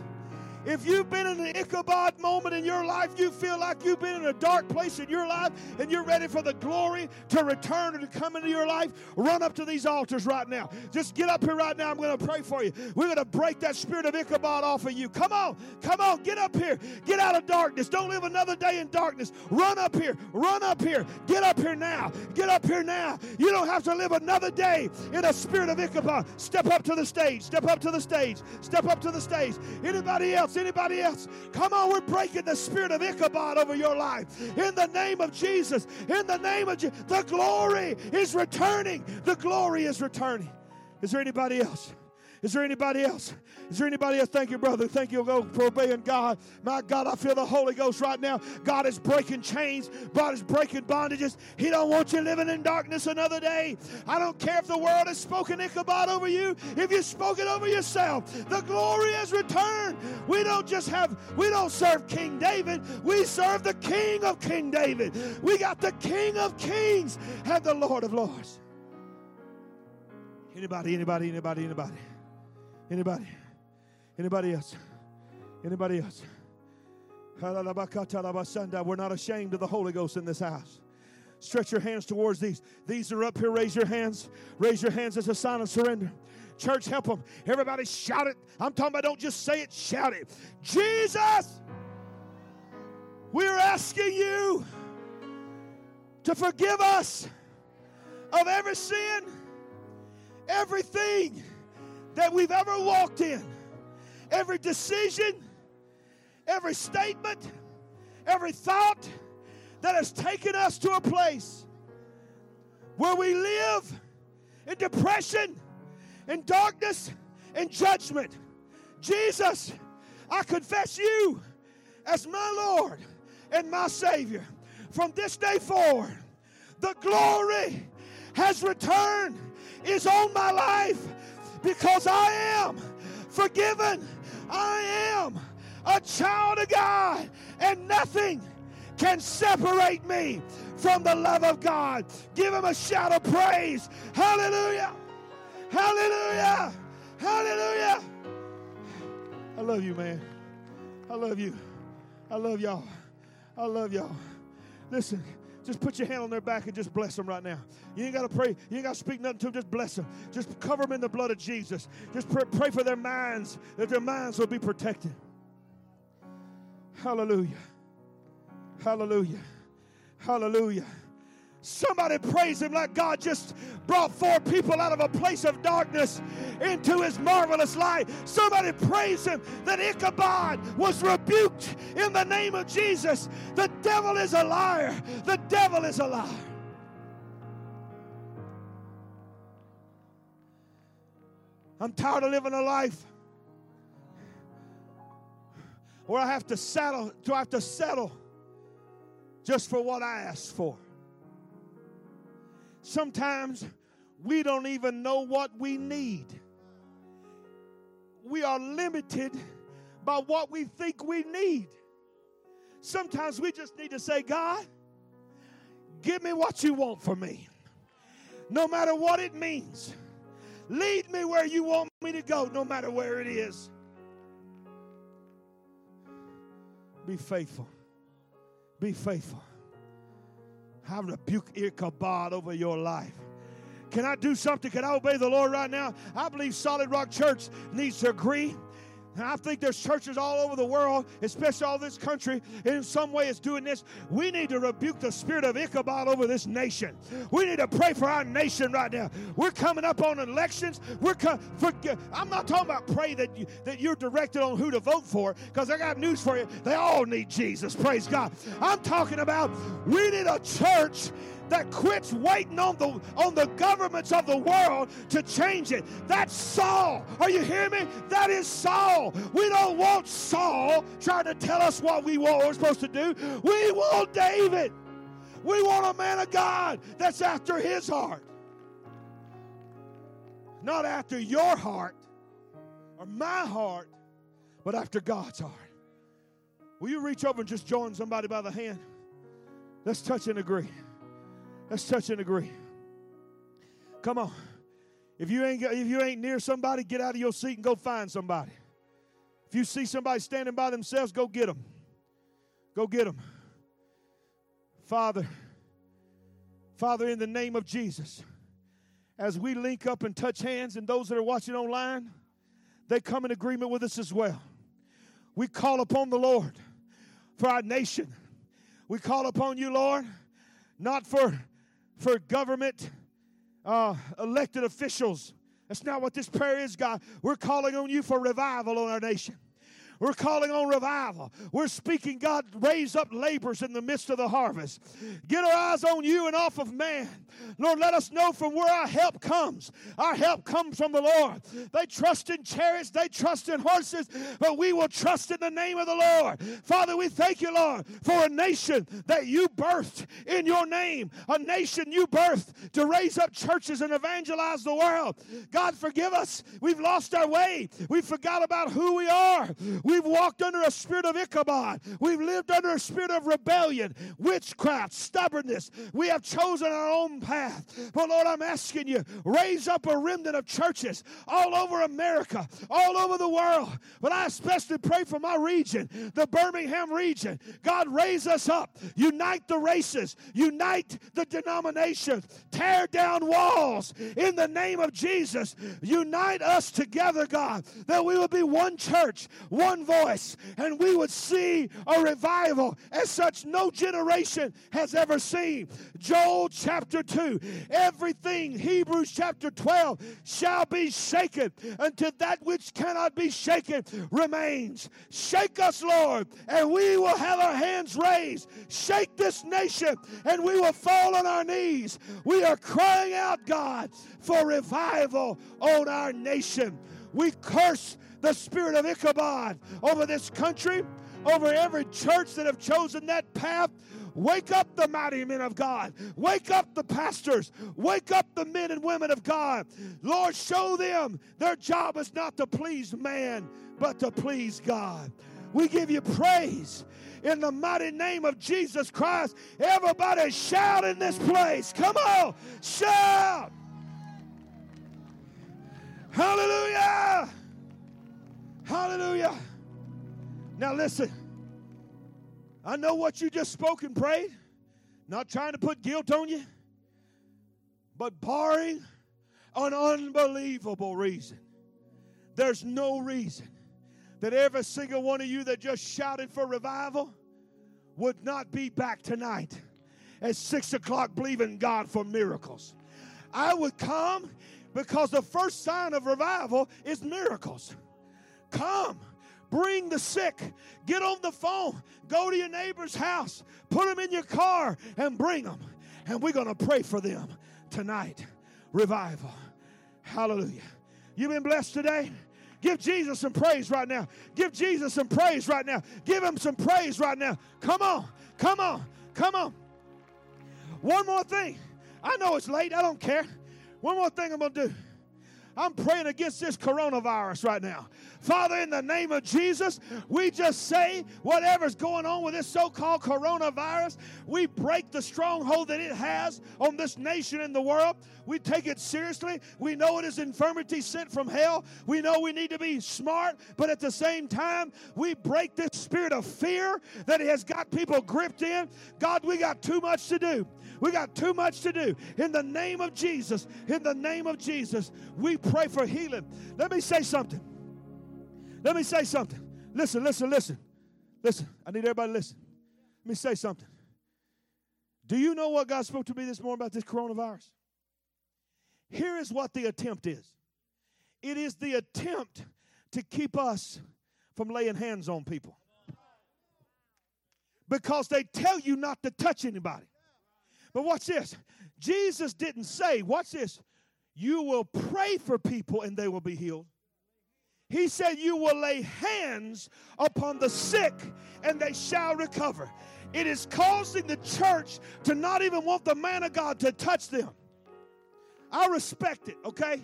If you've been in an Ichabod moment in your life, you feel like you've been in a dark place in your life and you're ready for the glory to return and to come into your life, run up to these altars right now. Just get up here right now. I'm going to pray for you. We're going to break that spirit of Ichabod off of you. Come on, come on, get up here. Get out of darkness. Don't live another day in darkness. Run up here. Run up here. Get up here now. Get up here now. You don't have to live another day in a spirit of Ichabod. Step up to the stage. Step up to the stage. Step up to the stage. Anybody else? Else? Anybody else? Come on, we're breaking the spirit of Ichabod over your life. In the name of Jesus, in the name of the glory is returning. The glory is returning. Is there anybody else? Is there anybody else? Is there anybody else? Thank you, brother. Thank you oh, for obeying God. My God, I feel the Holy Ghost right now. God is breaking chains. God is breaking bondages. He don't want you living in darkness another day. I don't care if the world has spoken Ichabod over you. If you spoke it over yourself, the glory has returned. We don't just have, we don't serve King David. We serve the King of King David. We got the King of Kings and the Lord of Lords. Anybody, anybody, anybody, anybody. Anybody? Anybody else? Anybody else? We're not ashamed of the Holy Ghost in this house. Stretch your hands towards these. These are up here. Raise your hands. Raise your hands as a sign of surrender. Church, help them. Everybody shout it. I'm talking about don't just say it, shout it. Jesus, we're asking you to forgive us of every sin, everything that we've ever walked in. Every decision, every statement, every thought that has taken us to a place where we live in depression, in darkness, in judgment. Jesus, I confess you as my Lord and my Savior. From this day forward, the glory has returned, is on my life because I am forgiven. I am a child of God, and nothing can separate me from the love of God. Give him a shout of praise. Hallelujah! Hallelujah! Hallelujah! I love you, man. I love you. I love y'all. I love y'all. Listen, just put your hand on their back and just bless them right now. You ain't got to pray. You ain't got to speak nothing to them. Just bless them. Just cover them in the blood of Jesus. Just pray, pray for their minds, that their minds will be protected. Hallelujah. Hallelujah. Hallelujah. Somebody praise him like God just brought four people out of a place of darkness into his marvelous light. Somebody praise him that Ichabod was rebuked in the name of Jesus. The devil is a liar. The devil is a liar. I'm tired of living a life where I have to settle, do I have to settle just for what I asked for? Sometimes we don't even know what we need. We are limited by what we think we need. Sometimes we just need to say, God, give me what you want for me, no matter what it means. Lead me where you want me to go, no matter where it is. Be faithful. Be faithful. I rebuke Ichabod over your life. Can I do something? Can I obey the Lord right now? I believe Solid Rock Church needs to agree and I think there's churches all over the world, especially all this country, in some way is doing this. We need to rebuke the spirit of Ichabod over this nation. We need to pray for our nation right now. We're coming up on elections. We're co- for, I'm not talking about pray that you, that you're directed on who to vote for, because I got news for you. They all need Jesus. Praise God. I'm talking about we need a church that quits waiting on the on the governments of the world to change it. That's Saul. Are you hearing me? That is Saul. We don't want Saul trying to tell us what we want, we're supposed to do. We want David. We want a man of God that's after his heart. Not after your heart or my heart, but after God's heart. Will you reach over and just join somebody by the hand? Let's touch and agree. Let's touch and agree. Come on. If you ain't if you ain't near somebody, get out of your seat and go find somebody. If you see somebody standing by themselves, go get them. Go get them. Father, Father, in the name of Jesus, as we link up and touch hands, and those that are watching online, they come in agreement with us as well. We call upon the Lord for our nation. We call upon you, Lord, not for, for government uh, elected officials. That's not what this prayer is, God. We're calling on you for revival on our nation. We're calling on revival. We're speaking, God, raise up laborers in the midst of the harvest. Get our eyes on you and off of man. Lord, let us know from where our help comes. Our help comes from the Lord. They trust in chariots, they trust in horses, but we will trust in the name of the Lord. Father, we thank you, Lord, for a nation that you birthed in your name, a nation you birthed to raise up churches and evangelize the world. God, forgive us. We've lost our way. We forgot about who we are. We've walked under a spirit of Ichabod. We've lived under a spirit of rebellion, witchcraft, stubbornness. We have chosen our own path. But Lord, I'm asking you, raise up a remnant of churches all over America, all over the world. But I especially pray for my region, the Birmingham region. God, raise us up. Unite the races, unite the denominations, tear down walls in the name of Jesus. Unite us together, God, that we will be one church, one one voice, and we would see a revival as such no generation has ever seen. Joel chapter 2, everything, Hebrews chapter 12, shall be shaken until that which cannot be shaken remains. Shake us, Lord, and we will have our hands raised. Shake this nation, and we will fall on our knees. We are crying out, God, for revival on our nation. We curse the spirit of Ichabod over this country, over every church that have chosen that path. Wake up the mighty men of God. Wake up the pastors. Wake up the men and women of God. Lord, show them their job is not to please man, but to please God. We give you praise in the mighty name of Jesus Christ. Everybody shout in this place. Come on, shout. Hallelujah. Hallelujah. Now listen. I know what you just spoke and prayed. Not trying to put guilt on you. But barring an unbelievable reason, there's no reason that every single one of you that just shouted for revival would not be back tonight at six o'clock believing God for miracles. I would come because the first sign of revival is miracles. Come. Bring the sick. Get on the phone. Go to your neighbor's house. Put them in your car and bring them. And we're going to pray for them tonight. Revival. Hallelujah. You've been blessed today? Give Jesus some praise right now. Give Jesus some praise right now. Give him some praise right now. Come on. Come on. Come on. One more thing. I know it's late. I don't care. One more thing I'm going to do. I'm praying against this coronavirus right now. Father, in the name of Jesus, we just say whatever's going on with this so called coronavirus, we break the stronghold that it has on this nation and the world. We take it seriously. We know it is infirmity sent from hell. We know we need to be smart, but at the same time, we break this spirit of fear that has got people gripped in. God, we got too much to do. We got too much to do. In the name of Jesus, in the name of Jesus, we pray for healing. Let me say something. Let me say something. Listen, listen, listen. Listen. I need everybody to listen. Let me say something. Do you know what God spoke to me this morning about this coronavirus? Here is what the attempt is it is the attempt to keep us from laying hands on people. Because they tell you not to touch anybody. But watch this. Jesus didn't say, watch this, you will pray for people and they will be healed. He said, You will lay hands upon the sick and they shall recover. It is causing the church to not even want the man of God to touch them. I respect it, okay?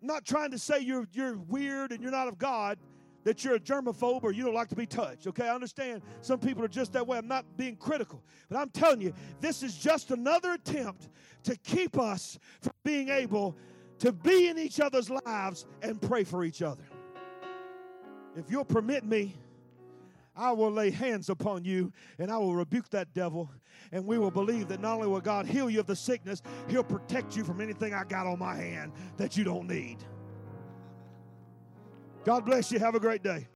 I'm not trying to say you're, you're weird and you're not of God, that you're a germaphobe or you don't like to be touched, okay? I understand some people are just that way. I'm not being critical, but I'm telling you, this is just another attempt to keep us from being able to be in each other's lives and pray for each other. If you'll permit me, I will lay hands upon you and I will rebuke that devil. And we will believe that not only will God heal you of the sickness, He'll protect you from anything I got on my hand that you don't need. God bless you. Have a great day.